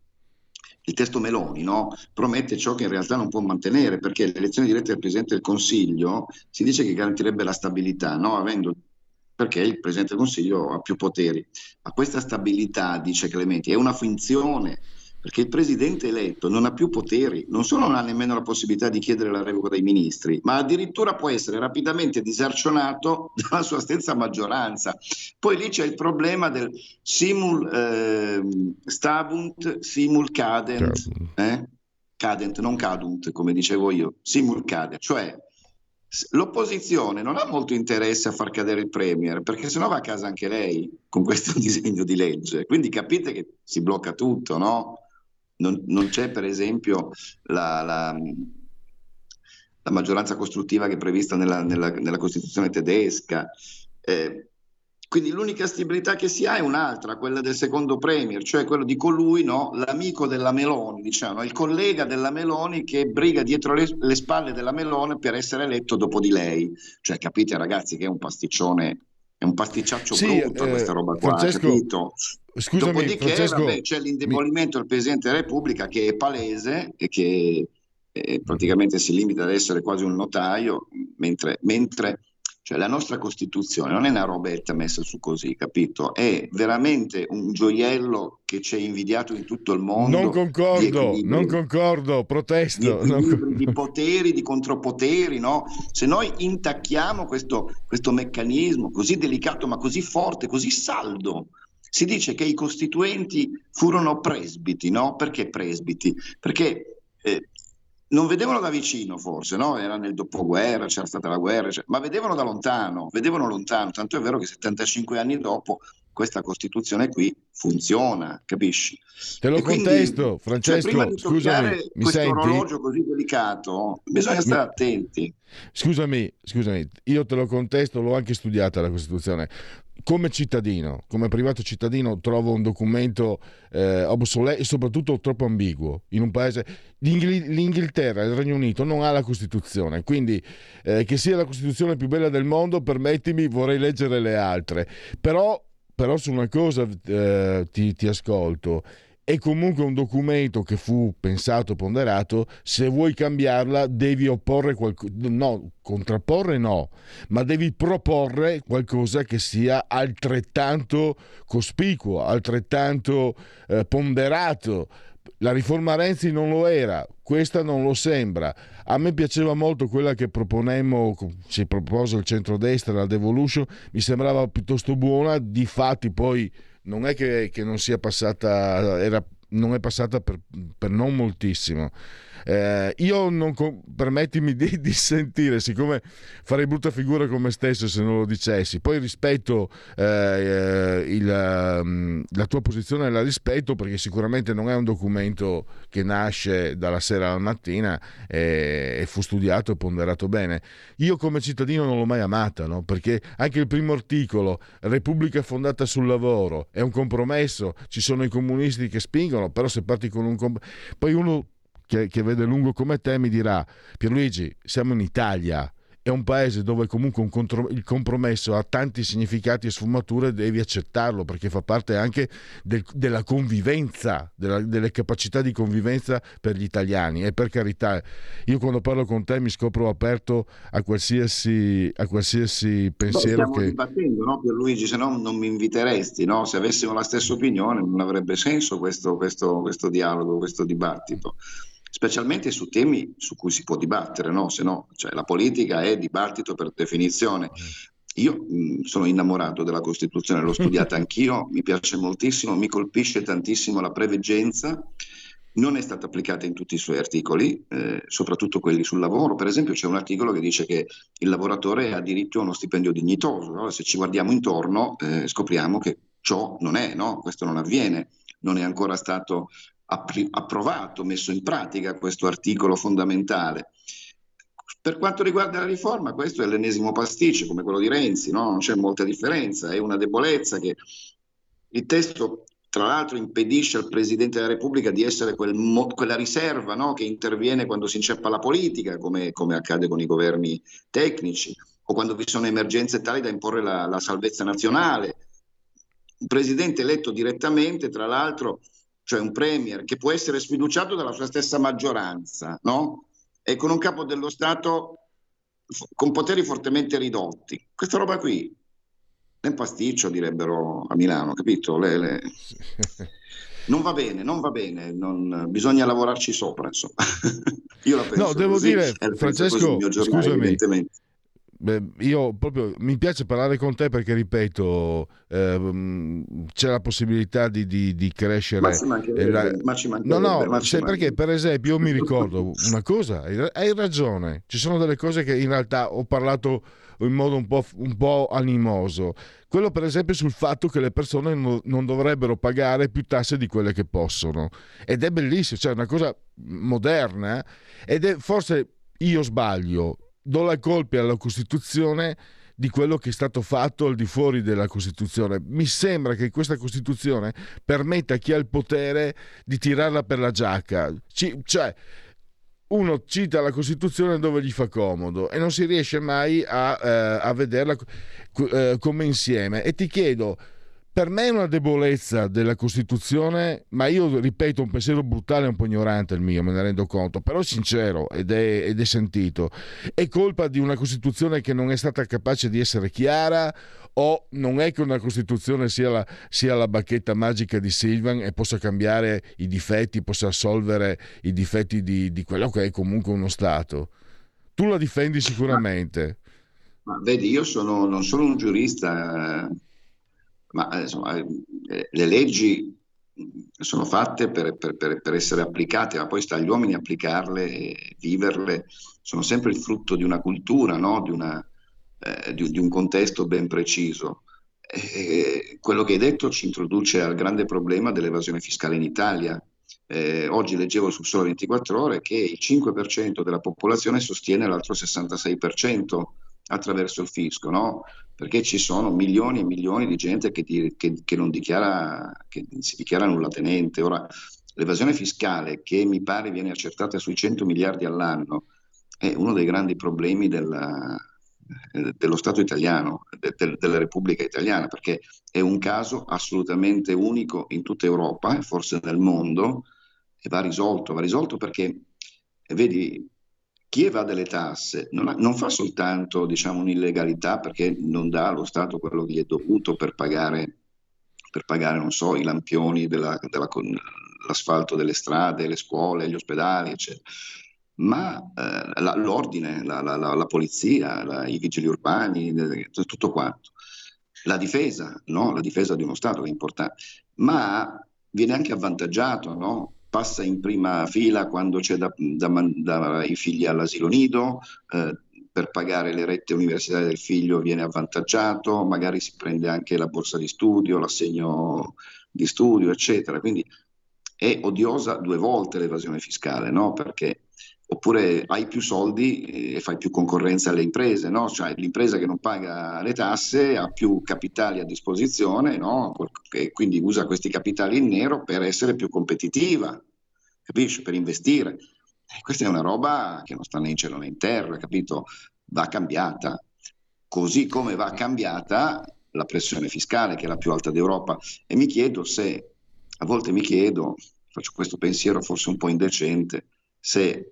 il testo Meloni no? promette ciò che in realtà non può mantenere, perché l'elezione diretta del Presidente del Consiglio si dice che garantirebbe la stabilità, no? Avendo, perché il Presidente del Consiglio ha più poteri. Ma questa stabilità, dice Clementi, è una finzione perché il presidente eletto non ha più poteri, non solo non ha nemmeno la possibilità di chiedere la revoca dei ministri, ma addirittura può essere rapidamente disarcionato dalla sua stessa maggioranza. Poi lì c'è il problema del simul eh, stabunt, simul cadent, eh? cadent, non cadunt, come dicevo io, simul cadent, cioè l'opposizione non ha molto interesse a far cadere il Premier, perché sennò va a casa anche lei con questo disegno di legge. Quindi capite che si blocca tutto, no? Non, non c'è per esempio la, la, la, maggioranza costruttiva che è prevista nella, nella, nella Costituzione tedesca. Eh, quindi l'unica stabilità che si ha è un'altra, quella del secondo premier, cioè quello di colui, no, l'amico della Meloni, diciamo, il collega della Meloni che briga dietro le, le, spalle della Meloni per essere eletto dopo di lei. Cioè, capite ragazzi che è un pasticcione, è un pasticciaccio sì, brutto eh, questa roba qua, Francesco, capito? Scusami, Dopodiché Francesco, vabbè, c'è l'indebolimento del Presidente della Repubblica che è palese e che eh, praticamente si limita ad essere quasi un notaio, mentre, mentre cioè, la nostra Costituzione non è una robetta messa su così, capito? È veramente un gioiello che ci è invidiato in tutto il mondo. Non concordo, non concordo, protesto. Di, di poteri, di contropoteri, no? Se noi intacchiamo questo, questo meccanismo così delicato ma così forte, così saldo, si dice che i costituenti furono presbiti, no? Perché presbiti? Perché eh, non vedevano da vicino forse, no? Era nel dopoguerra, c'era stata la guerra, ma vedevano da lontano, vedevano lontano, tanto è vero che 75 anni dopo questa Costituzione qui funziona, capisci? Te lo e contesto, quindi, Francesco, cioè, prima scusami, mi senti? orologio così delicato, bisogna stare attenti. Scusami, scusami, io te lo contesto, l'ho anche studiata la Costituzione come cittadino, come privato cittadino, trovo un documento eh, obsoleto e soprattutto troppo ambiguo. In un paese, l'Inghilterra, il Regno Unito non ha la Costituzione, quindi eh, che sia la Costituzione più bella del mondo, permettimi, vorrei leggere le altre. Però, però su una cosa eh, ti, ti ascolto è comunque un documento che fu pensato, ponderato, se vuoi cambiarla devi opporre qualcosa, no, contrapporre no, ma devi proporre qualcosa che sia altrettanto cospicuo, altrettanto eh, ponderato. La riforma Renzi non lo era, questa non lo sembra. A me piaceva molto quella che proponemmo, ci propose il centrodestra, la devolution, mi sembrava piuttosto buona, di fatti poi non è che, che non sia passata, era, non è passata per, per non moltissimo. Eh, io non permettimi di, di, sentire, siccome farei brutta figura con me stesso se non lo dicessi. Poi rispetto eh, eh il, mm, la tua posizione, la rispetto perché sicuramente non è un documento che nasce dalla sera alla mattina e, e fu studiato e ponderato bene. Io come cittadino non l'ho mai amata, no? perché anche il primo articolo, Repubblica fondata sul lavoro, è un compromesso, ci sono i comunisti che spingono, però se parti con un... Comp- poi uno che, che vede lungo come te mi dirà Pierluigi siamo in Italia è un paese dove comunque contro- il compromesso ha tanti significati e sfumature, devi accettarlo perché fa parte anche del, della convivenza, della, delle capacità di convivenza per gli italiani. E per carità, io quando parlo con te mi scopro aperto a qualsiasi, a qualsiasi pensiero. Stiamo che... dibattendo, no, Pierluigi, se no non mi inviteresti, no? se avessimo la stessa opinione non avrebbe senso questo, questo, questo dialogo, questo dibattito specialmente su temi su cui si può dibattere, no? Se no, cioè, la politica è dibattito per definizione. io mh, sono innamorato della Costituzione, l'ho studiata anch'io, mi piace moltissimo, mi colpisce tantissimo la preveggenza, non è stata applicata in tutti i suoi articoli, eh, soprattutto quelli sul lavoro. Per esempio c'è un articolo che dice che il lavoratore ha diritto a uno stipendio dignitoso. No? Se ci guardiamo intorno eh, scopriamo che ciò non è, no? questo non avviene, non è ancora stato approvato, messo in pratica questo articolo fondamentale. Per quanto riguarda la riforma, questo è l'ennesimo pasticcio, come quello di Renzi, no? non c'è molta differenza, è una debolezza che il testo, tra l'altro, impedisce al Presidente della Repubblica di essere quel mo- quella riserva no? che interviene quando si inceppa la politica, come, come, accade con i governi tecnici, o quando vi sono emergenze tali da imporre la, la salvezza nazionale. Un Presidente eletto direttamente, tra l'altro, cioè un Premier che può essere sfiduciato dalla sua stessa maggioranza, no? e con un capo dello Stato con poteri fortemente ridotti. Questa roba qui è un pasticcio, direbbero a Milano, capito? Le, le... Non va bene, non va bene, non... bisogna lavorarci sopra, insomma. Io la penso No, devo così, dire, Francesco, giornale, scusami, io proprio mi piace parlare con te perché, ripeto, eh, c'è la possibilità di, di, di crescere. Ma ci mancherebbe, la... ma ci no, no, sai perché? Per esempio, io mi ricordo una cosa, hai ragione, ci sono delle cose che in realtà ho parlato in modo un po', un po animoso. Quello, per esempio, sul fatto che le persone no, non dovrebbero pagare più tasse di quelle che possono. Ed è bellissimo, cioè è una cosa moderna ed è forse io sbaglio do la colpa alla Costituzione di quello che è stato fatto al di fuori della Costituzione. Mi sembra che questa Costituzione permetta a chi ha il potere di tirarla per la giacca. Ci, cioè, uno cita la Costituzione dove gli fa comodo e non si riesce mai a, eh, a vederla eh, come insieme. E ti chiedo, per me è una debolezza della Costituzione, ma io ripeto un pensiero brutale e un po' ignorante il mio, me ne rendo conto, però sincero ed è, ed è sentito. È colpa di una Costituzione che non è stata capace di essere chiara o non è che una Costituzione sia la, sia la bacchetta magica di Silvan e possa cambiare i difetti, possa assolvere i difetti di, di quello che è comunque uno Stato? Tu la difendi sicuramente. Ma, ma vedi, io sono, non sono un giurista ma eh, insomma, eh, le leggi sono fatte per, per, per, essere applicate, ma poi sta agli uomini applicarle e viverle, sono sempre il frutto di una cultura, no? di, una, eh, di, di, un contesto ben preciso. E quello che hai detto ci introduce al grande problema dell'evasione fiscale in Italia. Eh, oggi leggevo su Solo 24 Ore che il 5% della popolazione sostiene l'altro 66% attraverso il fisco, no? Perché ci sono milioni e milioni di gente che, ti, che, che non dichiara, che si dichiara nulla tenente. Ora, l'evasione fiscale, che mi pare viene accertata sui 100 miliardi all'anno, è uno dei grandi problemi della, dello Stato italiano, de, de, della Repubblica italiana, perché è un caso assolutamente unico in tutta Europa e forse nel mondo e va risolto, va risolto perché, vedi, chi evade le tasse non, ha, non fa soltanto diciamo, un'illegalità perché non dà allo Stato quello che gli è dovuto per pagare, per pagare so, i lampioni dell'asfalto delle strade, le scuole, gli ospedali, eccetera ma eh, la, l'ordine, la, la, la polizia, i vigili urbani, tutto quanto. La difesa, no? la difesa di uno Stato è importante, ma viene anche avvantaggiato, no? Passa in prima fila quando c'è da, da, da i figli all'asilo nido, eh, per pagare le rette universitarie del figlio viene avvantaggiato, magari si prende anche la borsa di studio, l'assegno di studio, eccetera. Quindi è odiosa due volte l'evasione fiscale, no? Perché oppure hai più soldi e fai più concorrenza alle imprese, no? Cioè l'impresa che non paga le tasse ha più capitali a disposizione, no? E quindi usa questi capitali in nero per essere più competitiva, capisci? Per investire. E questa è una roba che non sta né in cielo né in terra, capito? Va cambiata. Così come va cambiata la pressione fiscale, che è la più alta d'Europa. E mi chiedo se, a volte mi chiedo, faccio questo pensiero forse un po' indecente, se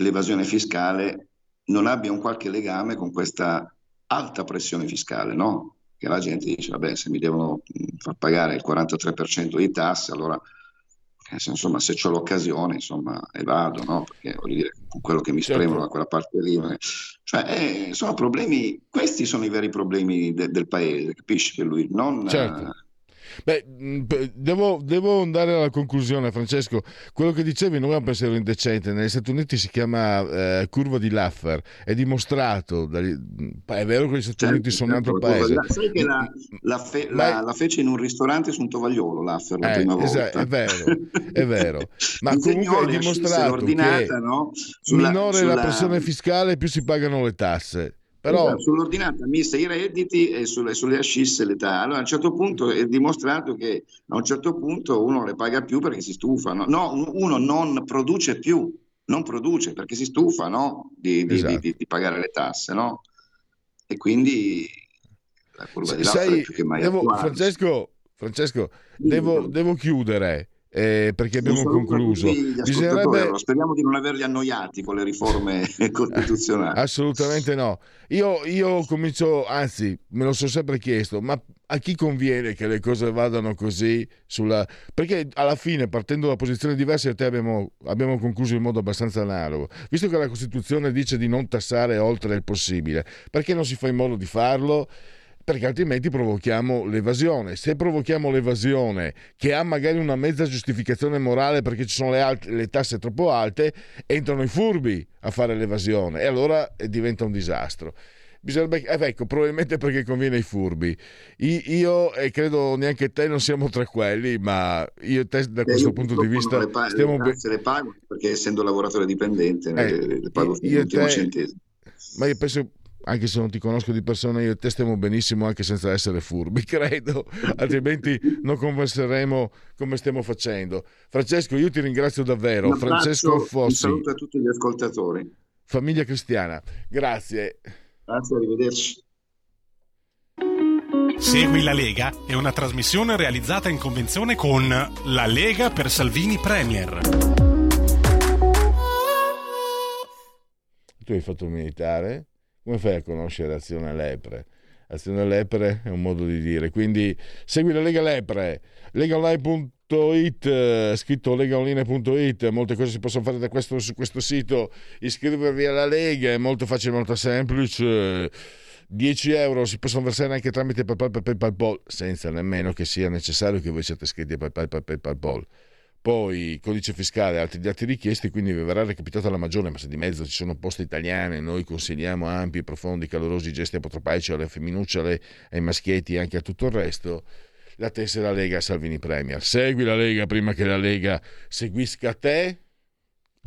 l'evasione fiscale non abbia un qualche legame con questa alta pressione fiscale, no? Che la gente dice, vabbè, se mi devono far pagare il 43% di tasse, allora insomma, se ho l'occasione, insomma, e vado, no? Perché voglio dire, quello che mi Certo. spremono da quella parte lì, eh. cioè, eh, sono problemi, questi sono i veri problemi de- del paese, capisci che lui non... Certo. Eh, Beh, p- devo, devo andare alla conclusione, Francesco. Quello che dicevi non è un pensiero indecente. Negli Stati Uniti si chiama eh, curva di Laffer. È dimostrato. dagli- È vero che gli Stati certo, Uniti sono un certo, altro paese. la- sai che la, la fe- Ma- la- fece in un ristorante su un tovagliolo, l'Affer, la Eh, prima volta. è vero, è vero. Ma Un comunque è dimostrato che no? Sulla- minore sulla- la pressione fiscale, più si pagano le tasse. Però sull'ordinata messa i redditi e sulle, sulle ascisse l'età. Allora a un certo punto è dimostrato che a un certo punto uno le paga più perché si stufa. No, No, un- uno non produce più, non produce perché si stufa no? di, di- Esatto. di- di pagare le tasse. No? E quindi la curva di S- Laffer è più che mai devo- attuale. Francesco, Francesco, devo, devo chiudere eh, perché abbiamo concluso. Bisognerebbe speriamo di non averli annoiati con le riforme costituzionali. Assolutamente no. Io, io comincio, anzi, me lo sono sempre chiesto, ma a chi conviene che le cose vadano così? Sulla... Perché alla fine, partendo da posizioni diverse, io e te abbiamo, abbiamo concluso in modo abbastanza analogo. Visto che la Costituzione dice di non tassare oltre il possibile, perché non si fa in modo di farlo? Perché altrimenti provochiamo l'evasione. Se provochiamo l'evasione che ha magari una mezza giustificazione morale perché ci sono le, alt- le tasse troppo alte, entrano i furbi a fare l'evasione e allora eh, diventa un disastro. Bisognerebbe, eh, ecco, probabilmente perché conviene ai furbi. Io e credo neanche te non siamo tra quelli, ma io e te da Eh, questo io punto di vista le, pa- stiamo le le pago perché essendo lavoratore dipendente Eh, le, pago fino all'ultimo te- centesimo. Ma io penso, anche se non ti conosco di persona, io e te stiamo benissimo anche senza essere furbi, credo, altrimenti non converseremo come stiamo facendo. Francesco, io ti ringrazio davvero. Un abbraccio, Francesco Un Fossi, saluto a tutti gli ascoltatori. famiglia cristiana, grazie. Grazie, arrivederci. Segui la Lega è una trasmissione realizzata in convenzione con La Lega per Salvini Premier. Tu hai fatto il militare, come fai a conoscere Azione Lepre? Azione Lepre è un modo di dire, quindi segui la Lega Lepre, legaonline.it, eh, scritto legaonline.it, molte cose si possono fare da questo, su questo sito, iscrivervi alla Lega è molto facile, molto semplice. 10 euro si possono versare anche tramite PayPal, PayPal, PayPal, senza nemmeno che sia necessario che voi siate iscritti a PayPal, PayPal, PayPal. Poi codice fiscale e altri dati richiesti, quindi verrà recapitata la maggiore, ma se di mezzo ci sono poste italiane, noi consigliamo ampi, profondi, calorosi gesti apotropaici alle femminucce, ai maschietti e anche a tutto il resto. La tessera Lega Salvini Premier. Segui la Lega prima che la Lega seguisca te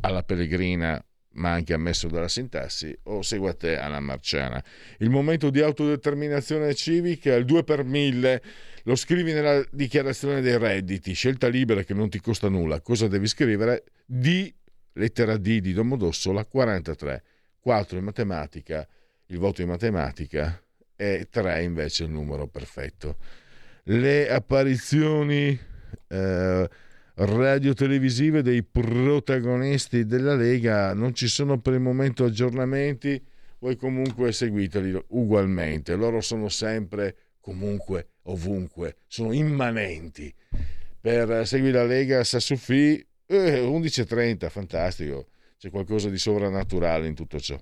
alla Pellegrina, ma anche ammesso dalla sintassi, o segua te alla Marciana. Il momento di autodeterminazione civica è il 2 per 1000 lo scrivi nella dichiarazione dei redditi, scelta libera che non ti costa nulla. Cosa devi scrivere? D, lettera D di Domodossola, 43. 4 in matematica, il voto in matematica, e 3 invece il numero perfetto. Le apparizioni eh, radio-televisive dei protagonisti della Lega non ci sono per il momento aggiornamenti, voi comunque seguiteli ugualmente. Loro sono sempre, comunque, ovunque, sono immanenti. Per Segui la Lega Sassufi, eh, 11.30, fantastico. C'è qualcosa di sovrannaturale in tutto ciò.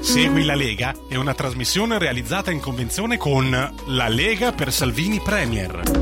Segui la Lega è una trasmissione realizzata in convenzione con La Lega per Salvini Premier.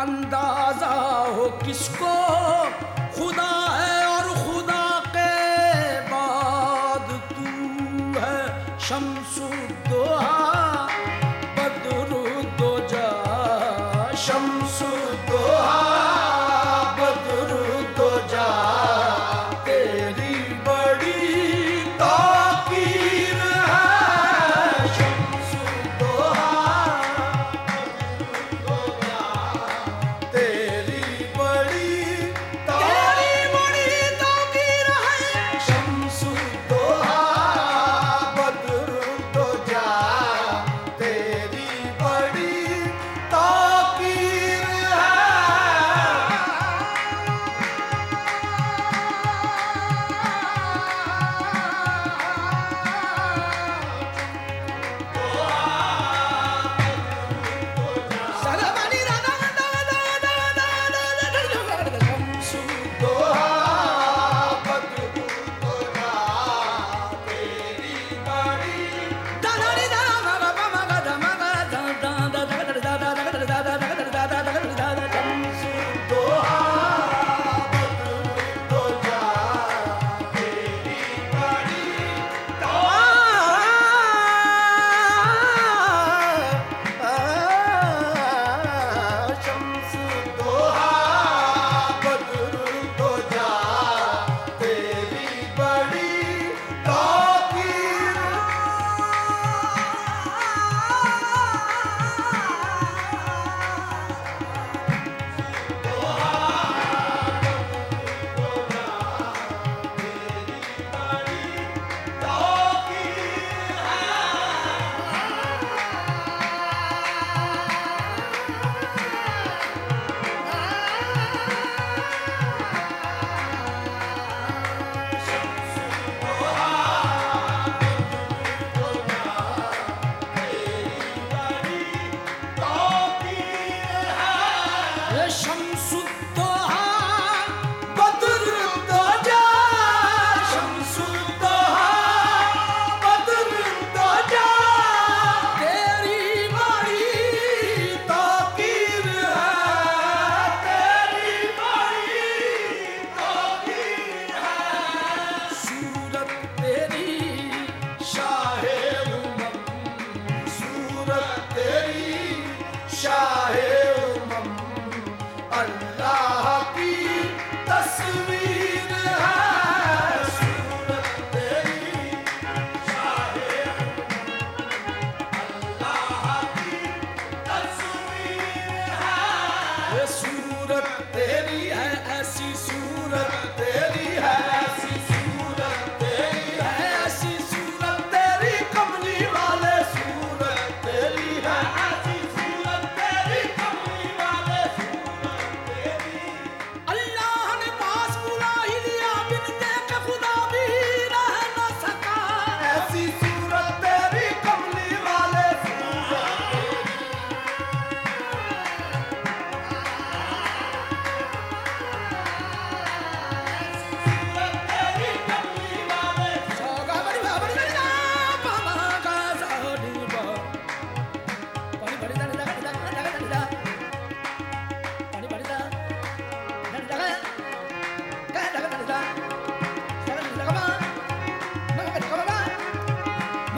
اندازہ ہو کس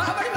io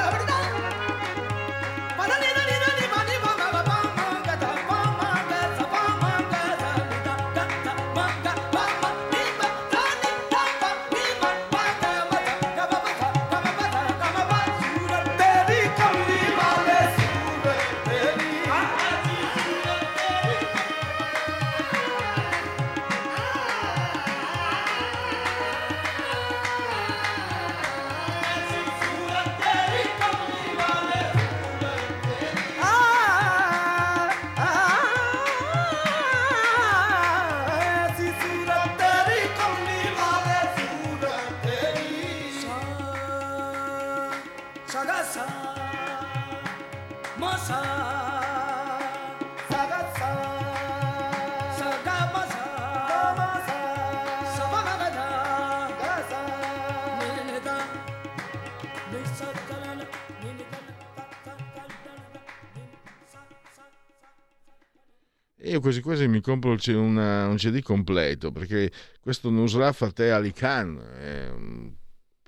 quasi quasi mi compro una, un CD completo perché questo Nusrat Fateh Ali Khan è,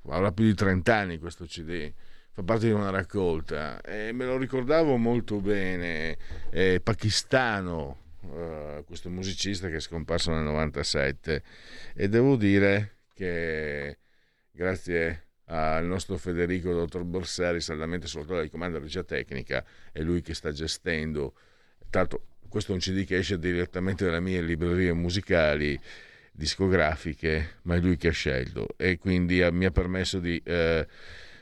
avrà più di 30 anni questo CD fa parte di una raccolta e me lo ricordavo molto bene è pakistano uh, questo musicista che è scomparso nel 97 e devo dire che grazie al nostro Federico dottor Borsari saldamente sotto di comando regia tecnica è lui che sta gestendo tanto questo è un CD che esce direttamente dalle mie librerie musicali discografiche, ma è lui che ha scelto e quindi mi ha permesso di eh,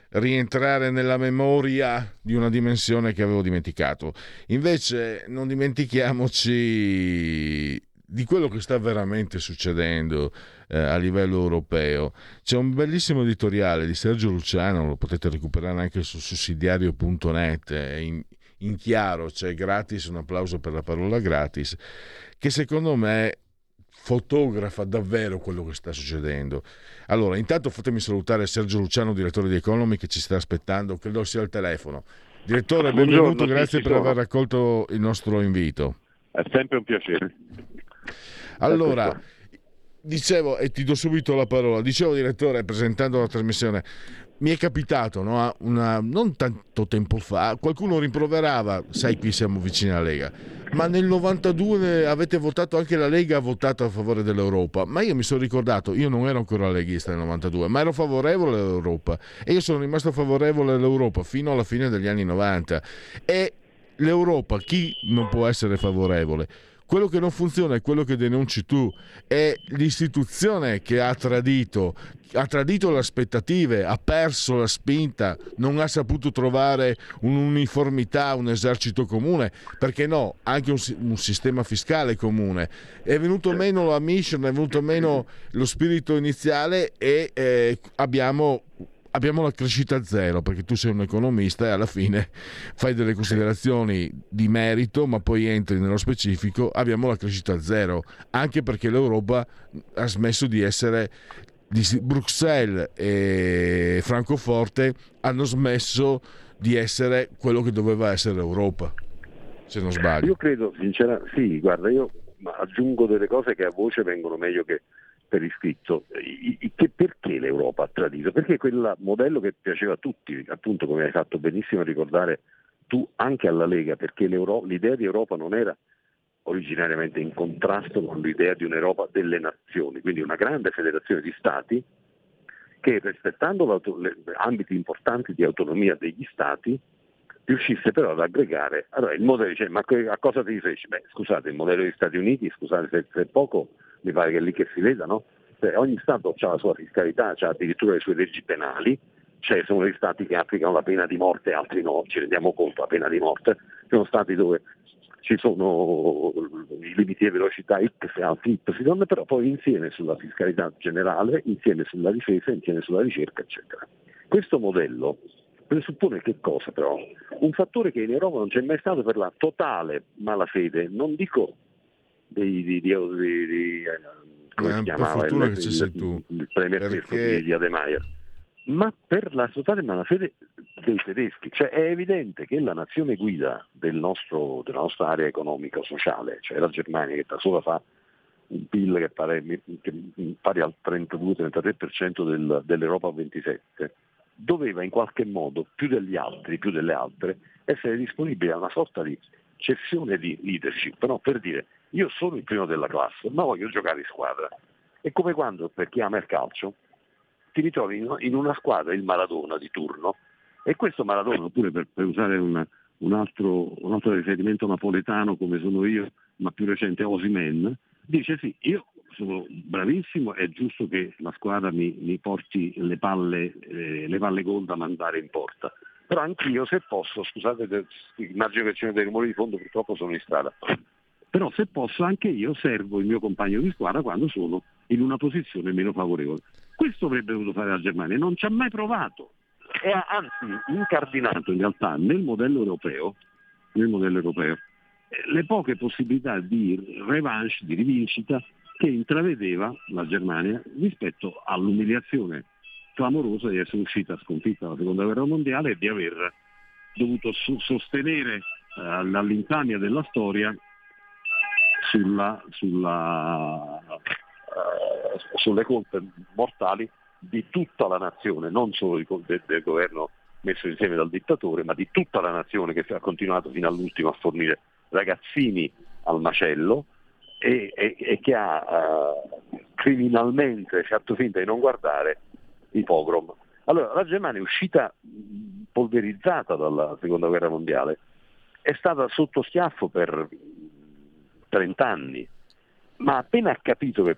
rientrare nella memoria di una dimensione che avevo dimenticato. Invece non dimentichiamoci di quello che sta veramente succedendo eh, a livello europeo. C'è un bellissimo editoriale di Sergio Luciano, lo potete recuperare anche su sussidiario.net, in, in chiaro, c'è gratis, un applauso per la parola gratis, che secondo me fotografa davvero quello che sta succedendo. Allora, intanto fatemi salutare Sergio Luciano, direttore di Economy, che ci sta aspettando, credo sia al telefono. Direttore, benvenuto, Buongiorno, grazie per aver raccolto il nostro invito. È sempre un piacere. Allora, dicevo, e ti do subito la parola, dicevo direttore, presentando la trasmissione, mi è capitato no, una, non tanto tempo fa, qualcuno rimproverava, sai qui siamo vicini alla Lega, ma nel 92 avete votato anche la Lega ha votato a favore dell'Europa, ma io mi sono ricordato, io non ero ancora leghista nel 92, ma ero favorevole all'Europa e io sono rimasto favorevole all'Europa fino alla fine degli anni 90 e l'Europa chi non può essere favorevole? Quello che non funziona è quello che denunci tu, è l'istituzione che ha tradito, ha tradito le aspettative, ha perso la spinta, non ha saputo trovare un'uniformità, un esercito comune, perché no, anche un, un sistema fiscale comune. È venuto meno la mission, è venuto meno lo spirito iniziale e eh, abbiamo abbiamo la crescita zero perché tu sei un economista e alla fine fai delle considerazioni di merito ma poi entri nello specifico abbiamo la crescita zero anche perché l'Europa ha smesso di essere Bruxelles e Francoforte hanno smesso di essere quello che doveva essere l'Europa se non sbaglio io credo sinceramente sì guarda io aggiungo delle cose che a voce vengono meglio che per iscritto. Che perché l'Europa ha tradito? Perché quel modello che piaceva a tutti, appunto come hai fatto benissimo a ricordare tu anche alla Lega, perché l'idea di Europa non era originariamente in contrasto con l'idea di un'Europa delle nazioni, quindi una grande federazione di Stati che rispettando ambiti importanti di autonomia degli Stati riuscisse però ad aggregare. Allora il modello dice, ma a cosa ti riferisci? Beh, scusate, il modello degli Stati Uniti, scusate se, è poco, mi pare che è lì che si veda, no? Cioè, ogni Stato ha la sua fiscalità, ha addirittura le sue leggi penali, cioè sono degli Stati che applicano la pena di morte, altri no, ci rendiamo conto, la pena di morte, sono Stati dove ci sono i limiti di velocità X Y, però poi insieme sulla fiscalità generale, insieme sulla difesa, insieme sulla ricerca, eccetera. Questo modello presuppone che cosa però? Un fattore che in Europa non c'è mai stato per la totale malafede, non dico di, di, di, di eh, come si chiamava il, il, tu, il premier perché... di Ademeyer, ma per la totale malafede dei tedeschi. Cioè è evidente che la nazione guida del nostro, della nostra area economica-sociale, cioè la Germania che da sola fa un PIL che pare, che pari al 32-33% del, dell'Europa 27, doveva in qualche modo, più degli altri, più delle altre, essere disponibile a una sorta di cessione di leadership, no? per dire io sono il primo della classe, ma voglio giocare in squadra. È come quando, per chi ama il calcio, ti ritrovi in una squadra il Maradona di turno e questo Maradona, oppure per, per usare una, un, altro, un, altro, riferimento napoletano come sono io, ma più recente Osimen, dice sì, io sono bravissimo, è giusto che la squadra mi, mi porti le palle, eh, le palle gol da mandare in porta. Però anch'io se posso, scusate, immagino che c'è dei rumori di fondo, purtroppo sono in strada, però se posso anche io servo il mio compagno di squadra quando sono in una posizione meno favorevole. Questo avrebbe dovuto fare la Germania, non ci ha mai provato, è anzi incardinato in realtà nel modello europeo, nel modello europeo le poche possibilità di revanche, di rivincita che intravedeva la Germania rispetto all'umiliazione clamorosa di essere uscita sconfitta dalla seconda guerra mondiale e di aver dovuto sostenere eh, all'intamia della storia sulla, sulla, sulle colpe mortali di tutta la nazione, non solo del, del governo messo insieme dal dittatore, ma di tutta la nazione che ha continuato fino all'ultimo a fornire ragazzini al macello e, e, e che ha uh, criminalmente fatto finta di non guardare i pogrom. Allora, la Germania è uscita polverizzata dalla seconda guerra mondiale, è stata sotto schiaffo per 30 anni, ma appena ha capito che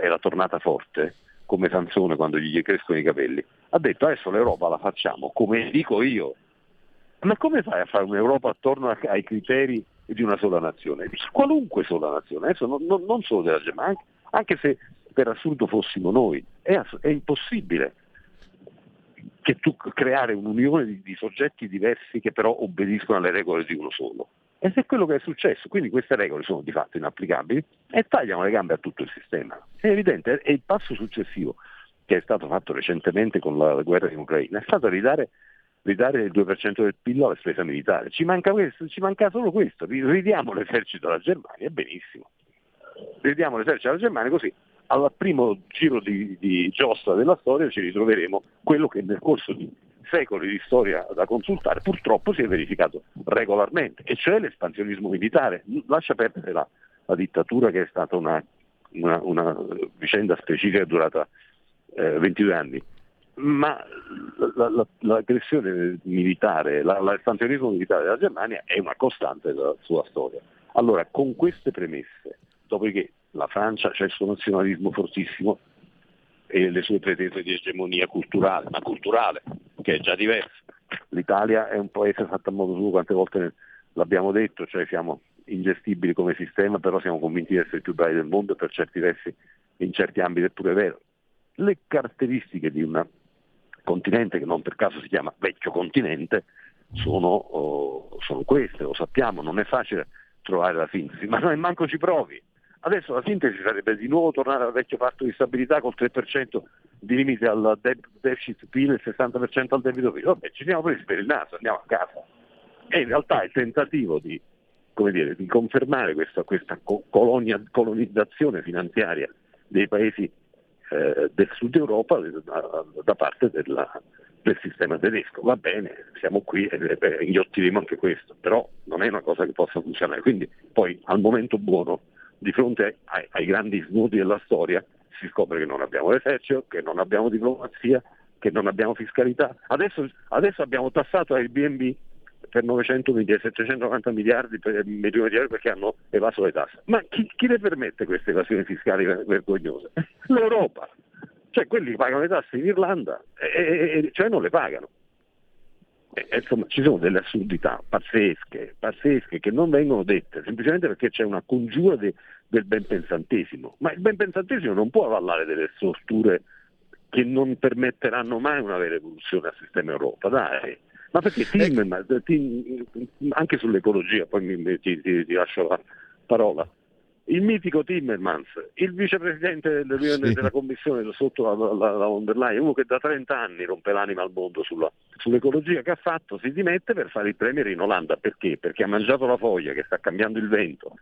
era tornata forte, come Sansone quando gli crescono i capelli, ha detto adesso l'Europa la facciamo come dico io. Ma come fai a fare un'Europa attorno ai criteri di una sola nazione? Di qualunque sola nazione, adesso non, non, non solo della Germania, anche, anche, se per assurdo fossimo noi, è, è impossibile che tu creare un'unione di, di soggetti diversi che però obbediscono alle regole di uno solo. Ed è quello che è successo, quindi queste regole sono di fatto inapplicabili e tagliano le gambe a tutto il sistema. È evidente, e il passo successivo che è stato fatto recentemente con la guerra in Ucraina è stato ridare, ridare il 2% del PIL alla spesa militare. Ci manca, questo, ci manca solo questo, ridiamo l'esercito alla Germania, benissimo. Ridiamo l'esercito alla Germania così al primo giro di, di giostra della storia ci ritroveremo quello che nel corso di secoli di storia da consultare, purtroppo si è verificato regolarmente, e cioè l'espansionismo militare. Lascia perdere la, la dittatura che è stata una, una, una vicenda specifica durata eh, 22 anni, ma la, la, l'aggressione militare, l'espansionismo militare della Germania è una costante della sua storia. Allora, con queste premesse, dopodiché la Francia c'è il suo nazionalismo fortissimo, e le sue pretese di egemonia culturale, ma culturale, che è già diversa. L'Italia è un paese fatto a modo suo, quante volte l'abbiamo detto, cioè siamo ingestibili come sistema, però siamo convinti di essere i più bravi del mondo e per certi versi in certi ambiti è pure vero. Le caratteristiche di un continente che non per caso si chiama vecchio continente sono, oh, sono queste, lo sappiamo, non è facile trovare la sintesi, ma non manco ci provi. Adesso la sintesi sarebbe di nuovo tornare al vecchio patto di stabilità col 3% di limite al deficit PIL e il 60% al debito PIL. Vabbè, ci siamo presi per il naso, andiamo a casa. E in realtà il tentativo di, dire, di confermare questa, questa colonia, colonizzazione finanziaria dei paesi eh, del sud Europa da, da parte della, del sistema tedesco. Va bene, siamo qui e eh, inghiottiremo anche questo, però non è una cosa che possa funzionare. Quindi poi al momento buono di fronte ai, ai grandi snodi della storia si scopre che non abbiamo l'esercito, che non abbiamo diplomazia, che non abbiamo fiscalità. Adesso, adesso abbiamo tassato Airbnb per 900 miliardi, 790 miliardi per, milioni di euro perché hanno evaso le tasse. Ma chi, chi le permette queste evasioni fiscali vergognose? L'Europa. Cioè quelli pagano le tasse in Irlanda, e, e, e, cioè non le pagano. E, insomma, ci sono delle assurdità pazzesche, pazzesche che non vengono dette semplicemente perché c'è una congiura de, del benpensantesimo. Ma il benpensantesimo non può avallare delle storture che non permetteranno mai una vera evoluzione al sistema Europa. Dai. Ma perché Timmermans, anche sull'ecologia, poi mi, ti, ti, ti lascio la parola, il mitico Timmermans, il vicepresidente sì. della commissione sotto la, la, la von der Leyen, uno che da 30 anni rompe l'anima al mondo sulla, sull'ecologia che ha fatto, si dimette per fare il premier in Olanda. Perché? Perché ha mangiato la foglia che sta cambiando il vento,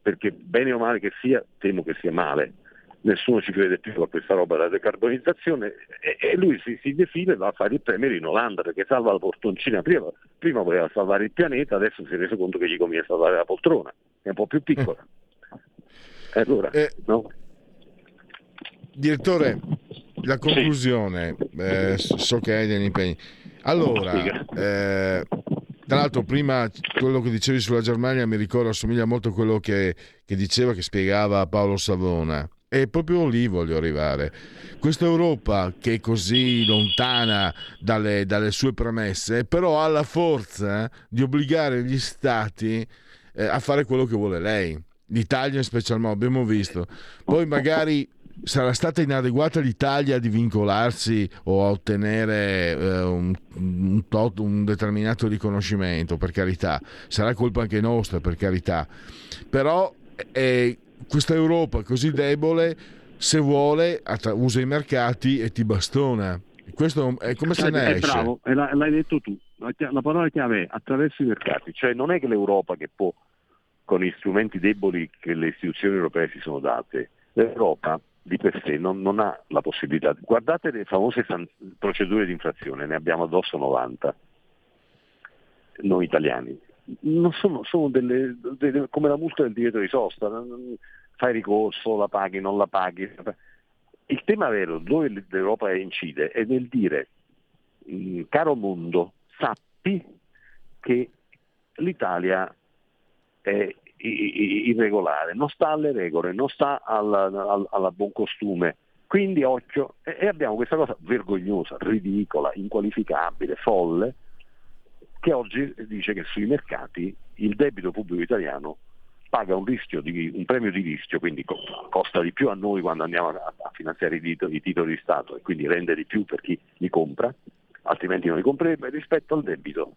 perché bene o male che sia, temo che sia male, nessuno ci crede più a questa roba della decarbonizzazione e, e lui si, si, defile e va a fare il premier in Olanda perché salva la portoncina prima, prima voleva salvare il pianeta adesso si è reso conto che gli conviene salvare la poltrona è un po' più piccola e allora eh, no? direttore la conclusione sì. eh, so che hai degli impegni allora eh, tra l'altro prima quello che dicevi sulla Germania mi ricorda, assomiglia molto a quello che, che diceva, che spiegava Paolo Savona. E proprio lì voglio arrivare. Questa Europa che è così lontana dalle, dalle sue premesse, però ha la forza di obbligare gli stati eh, a fare quello che vuole lei. L'Italia in special modo, abbiamo visto. Poi magari sarà stata inadeguata l'Italia di vincolarsi o a ottenere eh, un, un, tot, un, determinato riconoscimento, per carità, sarà colpa anche nostra, per carità, però eh, questa Europa così debole, se vuole, usa i mercati e ti bastona. Questo è come se ne è esce. Bravo, l'hai detto tu. La parola chiave è attraverso i mercati, cioè non è che l'Europa che può, con gli strumenti deboli che le istituzioni europee si sono date, l'Europa di per sé non, non, ha la possibilità. Guardate le famose san- procedure di infrazione, ne abbiamo addosso 90, noi italiani. Sono, sono delle, delle, come la multa del divieto di sosta, fai ricorso, la paghi, non la paghi. Il tema vero dove l'Europa incide è nel dire, mm, caro mondo, sappi che l'Italia è irregolare, non sta alle regole, non sta alla, alla buon costume. Quindi occhio, e abbiamo questa cosa vergognosa, ridicola, inqualificabile, folle, che oggi dice che sui mercati il debito pubblico italiano paga un, di, un premio di rischio, quindi costa di più a noi quando andiamo a, a finanziare i titoli, i titoli di Stato e quindi rende di più per chi li compra, altrimenti non li comprerebbe, rispetto al debito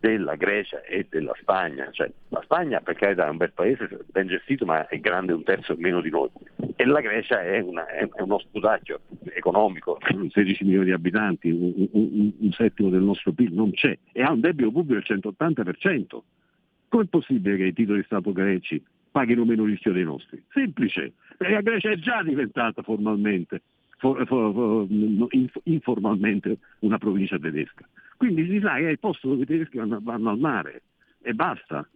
della Grecia e della Spagna, cioè la Spagna per carità è un bel paese ben gestito ma è grande un terzo meno di noi. E la Grecia è, una, è, uno sputacchio economico, 16 milioni di abitanti, un, un, un, settimo del nostro PIL non c'è. E ha un debito pubblico del 180%. Com'è possibile che i titoli di Stato greci paghino meno rischio dei nostri? Semplice, perché la Grecia è già diventata formalmente, for, for, for, informalmente una provincia tedesca. Quindi che è il posto dove i tedeschi vanno, vanno al mare e basta.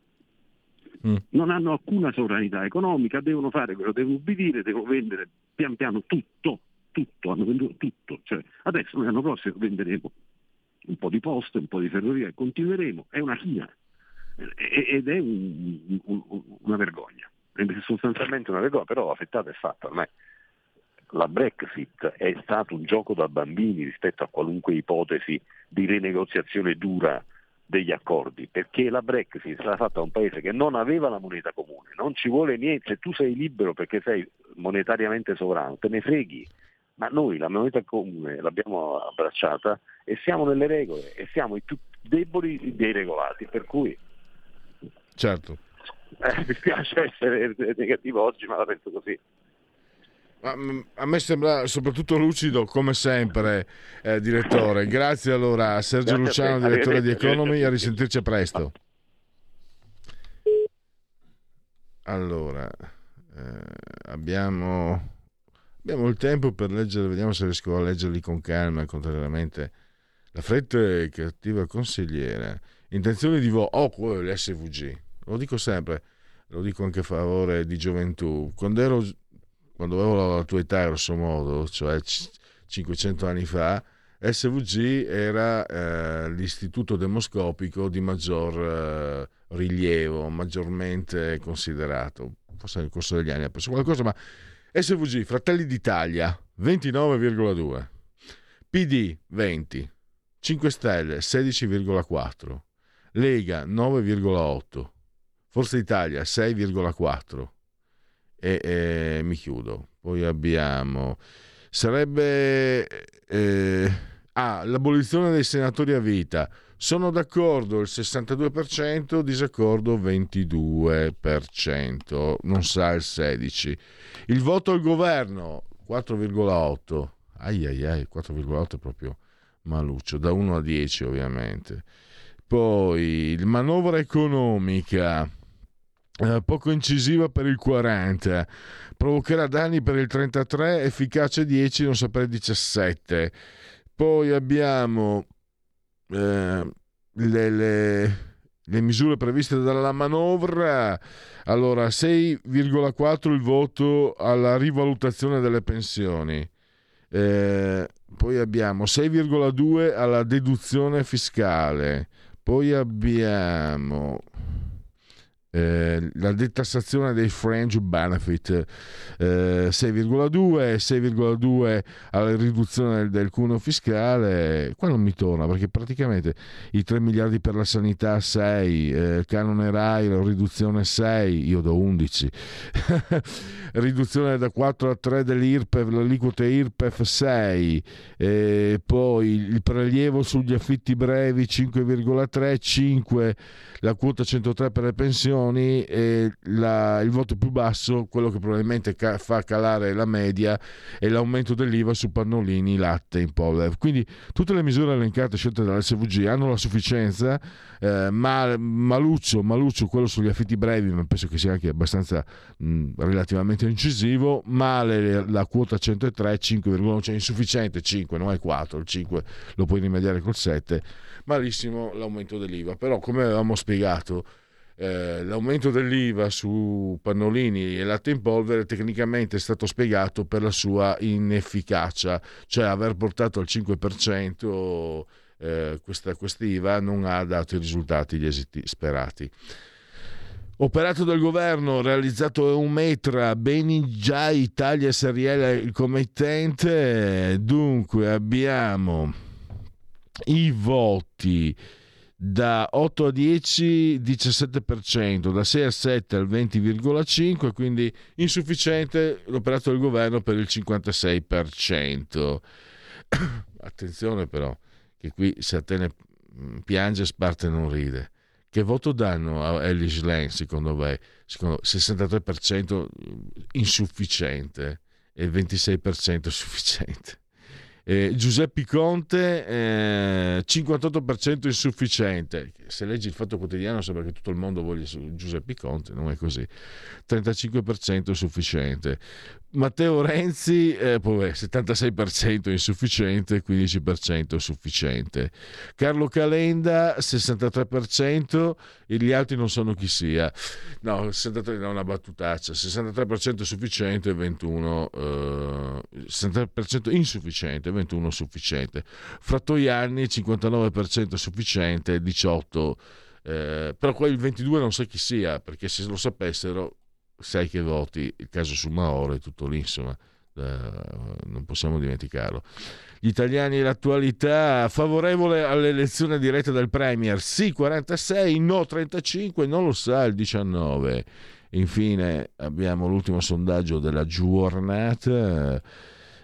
Mm. Non hanno alcuna sovranità economica, devono fare quello, devono ubbidire, devono vendere pian piano tutto, tutto, hanno venduto tutto. Cioè, adesso l'anno prossimo venderemo un po' di poste, un po' di ferrovia e continueremo, è una china ed è un, un, una vergogna, è sostanzialmente una vergogna, però la fettata è fatta ormai la Brexit è stato un gioco da bambini rispetto a qualunque ipotesi di rinegoziazione dura degli accordi, perché la Brexit stata fatta da un paese che non aveva la moneta comune, non ci vuole niente, se tu sei libero perché sei monetariamente sovrano, te ne freghi, ma noi la moneta comune l'abbiamo abbracciata e siamo nelle regole e siamo i più deboli dei regolati, per cui... Certo. Eh, mi spiace essere negativo oggi, ma la penso così. A me sembra soprattutto lucido come sempre, eh, direttore. Grazie allora a Sergio Grazie Luciano, a direttore di Economy, a risentirci presto. Allora, eh, abbiamo, abbiamo, il tempo per leggere, vediamo se riesco a leggerli con calma, contrariamente. La fretta è cattiva consigliere. Intenzioni di voto, oh, l'SVG. Lo dico sempre, lo dico anche a favore di gioventù. Quando ero quando avevo la tua età grosso modo, cioè 500 anni fa, SVG era eh, l'istituto demoscopico di maggior eh, rilievo, maggiormente considerato. Forse nel corso degli anni ha preso qualcosa, ma SVG, Fratelli d'Italia, 29,2, PD 20, 5 Stelle 16,4, Lega 9,8, Forza Italia 6,4, e, e mi chiudo. Poi abbiamo... Sarebbe... Eh, ah, l'abolizione dei senatori a vita. Sono d'accordo il 62%, disaccordo 22%, non sa il 16%. Il voto al governo 4,8%. Ai ai ai, 4,8 è proprio maluccio, da 1 a 10 ovviamente. Poi il manovra economica poco incisiva per il 40, provocherà danni per il 33, efficace 10, non saprei 17. Poi abbiamo eh, le, le, le, misure previste dalla manovra. Allora, 6,4 il voto alla rivalutazione delle pensioni. Eh, poi abbiamo 6,2 alla deduzione fiscale. Poi abbiamo eh, la detassazione dei fringe benefit eh, 6,2 6,2 alla riduzione del, del cuneo fiscale qua non mi torna perché praticamente i 3 miliardi per la sanità 6 eh, canone RAI la riduzione 6 io do 11 riduzione da 4 a 3 dell'IRPEF l'aliquota IRPEF 6 eh, poi il prelievo sugli affitti brevi 5,3 5 la quota 103 per le pensioni e la, il voto più basso, quello che probabilmente ca- fa calare la media, è l'aumento dell'IVA su pannolini, latte in polvere. Quindi tutte le misure elencate scelte dall'SVG hanno la sufficienza, eh, ma Maluccio, Maluccio, quello sugli affitti brevi, ma penso che sia anche abbastanza mh, relativamente incisivo, male la quota 103, 5,1, cioè insufficiente 5, non è 4, il 5 lo puoi rimediare col 7 malissimo l'aumento dell'IVA. Però, come avevamo spiegato, eh, l'aumento dell'IVA su pannolini e latte in polvere tecnicamente è stato spiegato per la sua inefficacia, cioè aver portato al 5% eh, questa, IVA non ha dato i risultati, gli esiti sperati. Operato dal governo, realizzato un metra, beni già Italia SRL il committente, dunque abbiamo i voti da 8 a 10 17%, da 6 a 7 al 20,5%, quindi insufficiente l'operato del governo per il 56%. Attenzione però, che qui se Atene mm, piange, Sparte non ride. Che voto danno a Ellis Lane secondo me? Secondo 63% insufficiente e il 26% sufficiente. Eh, Giuseppe Conte, eh, 58% insufficiente. Se leggi il Fatto Quotidiano sembra che tutto il mondo voglia Giuseppe Conte, non è così. 35% sufficiente. Matteo Renzi, eh, poi, 76% insufficiente, 15% sufficiente. Carlo Calenda, 63%, e gli altri non sanno chi sia. No, 63, no, una battutaccia. 63% sufficiente, 21, eh, 63% insufficiente, 21 sufficiente. Frattoianni, 59% sufficiente, 18 eh, però qua il 22 non sa chi sia, perché se lo sapessero sai che voti, il caso su Mauro è tutto lì, insomma, eh, non possiamo dimenticarlo. Gli italiani e l'attualità, favorevole all'elezione diretta del Premier, sì 46, no 35, non lo sa il 19. Infine abbiamo l'ultimo sondaggio della giornata.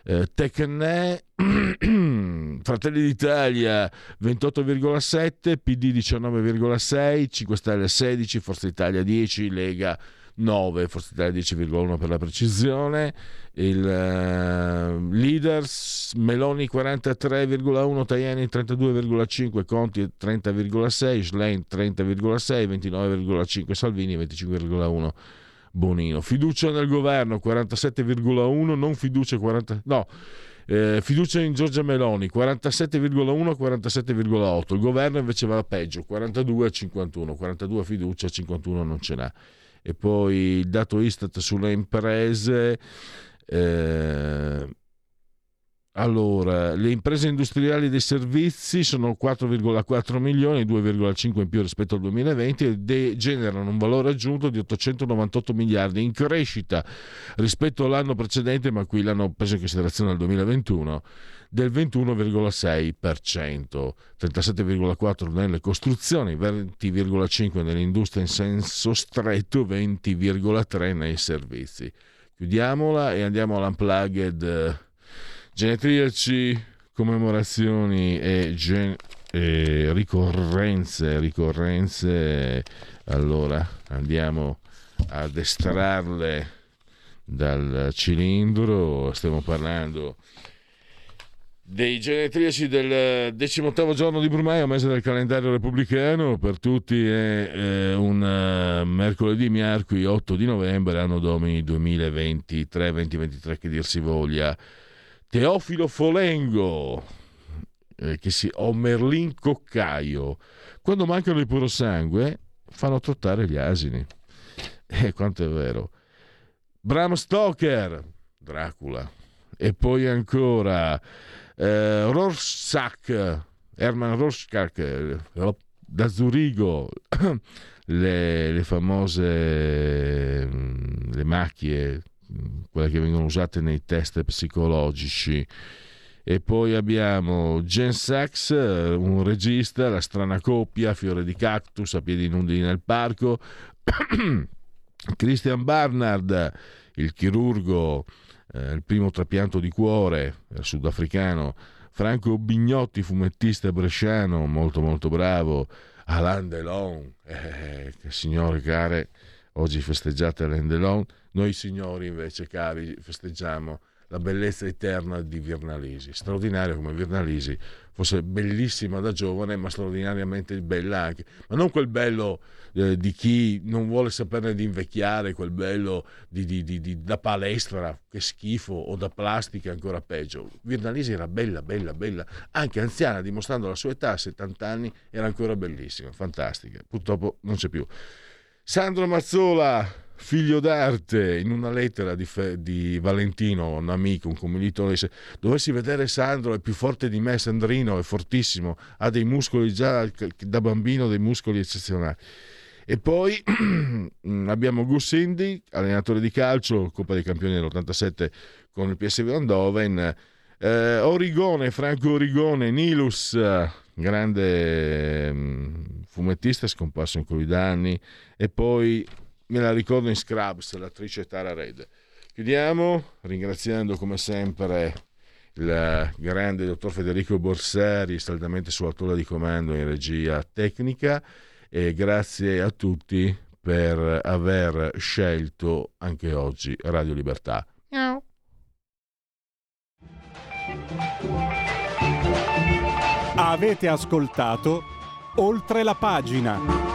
Eh, Tecne, Fratelli d'Italia 28,7, PD 19,6, 5 Stelle 16, Forza Italia 10, Lega 9, Forza Italia 10,1 per la precisione, il uh, leaders Meloni 43,1, Tajani 32,5, Conti 30,6, Schlein 30,6, 29,5, Salvini 25,1. Bonino, fiducia nel governo 47,1, non fiducia 40, no, eh, fiducia in Giorgia Meloni 47,1 47,8 il governo invece va peggio 42 51 42 fiducia 51 non ce n'ha e poi il dato Istat sulle imprese. Eh, allora, le imprese industriali dei servizi sono 4,4 milioni, 2,5 in più rispetto al 2020 e generano un valore aggiunto di 898 miliardi in crescita rispetto all'anno precedente, ma qui l'hanno preso in considerazione al 2021 del 21,6%, 37,4% nelle costruzioni, 20,5% nell'industria in senso stretto, 20,3% nei servizi. Chiudiamola e andiamo all'unplugged genetriaci, commemorazioni e, gen- e ricorrenze, ricorrenze. Allora andiamo ad estrarle dal cilindro, stiamo parlando dei genetriaci del 18 giorno di Brumaio, mese del calendario repubblicano, per tutti è eh, un uh, mercoledì miarqui 8 di novembre, anno domini 2023-2023 che dir si voglia. Teofilo Folengo, eh, che si, o Merlin Coccaio, quando mancano il puro sangue fanno trottare gli asini. E eh, quanto è vero. Bram Stoker, Dracula. E poi ancora eh, Rorschach, Hermann Rorschach, eh, da Zurigo, le, le famose mm, le macchie, quelle che vengono usate nei test psicologici. E poi abbiamo Jen Sachs, un regista, La strana coppia, Fiore di cactus a piedi nudi nel parco. Christian Barnard, il chirurgo eh, il primo trapianto di cuore eh, sudafricano, Franco Bignotti, fumettista bresciano, molto molto bravo, Alain Delon, eh, che signore care, oggi festeggiate Alain Delon, noi signori invece cari festeggiamo la bellezza eterna di Virnalisi, straordinario come Virnalisi fosse bellissima da giovane ma straordinariamente bella anche, ma non quel bello eh, di chi non vuole saperne di invecchiare, quel bello di, di, di, da palestra, che schifo, o da plastica ancora peggio. Virnalisi era bella, bella, bella, anche anziana, dimostrando la sua età, 70 anni, era ancora bellissima, fantastica. Purtroppo non c'è più. Sandro Mazzola, figlio d'arte, in una lettera di, di, Valentino, un amico, un commilitone, dice dovessi vedere Sandro, è più forte di me, Sandrino è fortissimo, ha dei muscoli già da bambino, dei muscoli eccezionali. E poi abbiamo Gus Indy, allenatore di calcio, Coppa dei Campioni dell'87 con il PSV Andoven, eh, Origone, Franco Origone, Nilus, grande mm, fumettista scomparso in quei danni, e poi me la ricordo in Scrubs, l'attrice Tara Red. Chiudiamo ringraziando come sempre il grande dottor Federico Borsari, saldamente sulla tolla di comando in regia tecnica e grazie a tutti per aver scelto anche oggi Radio Libertà. Miau. Avete ascoltato oltre la pagina.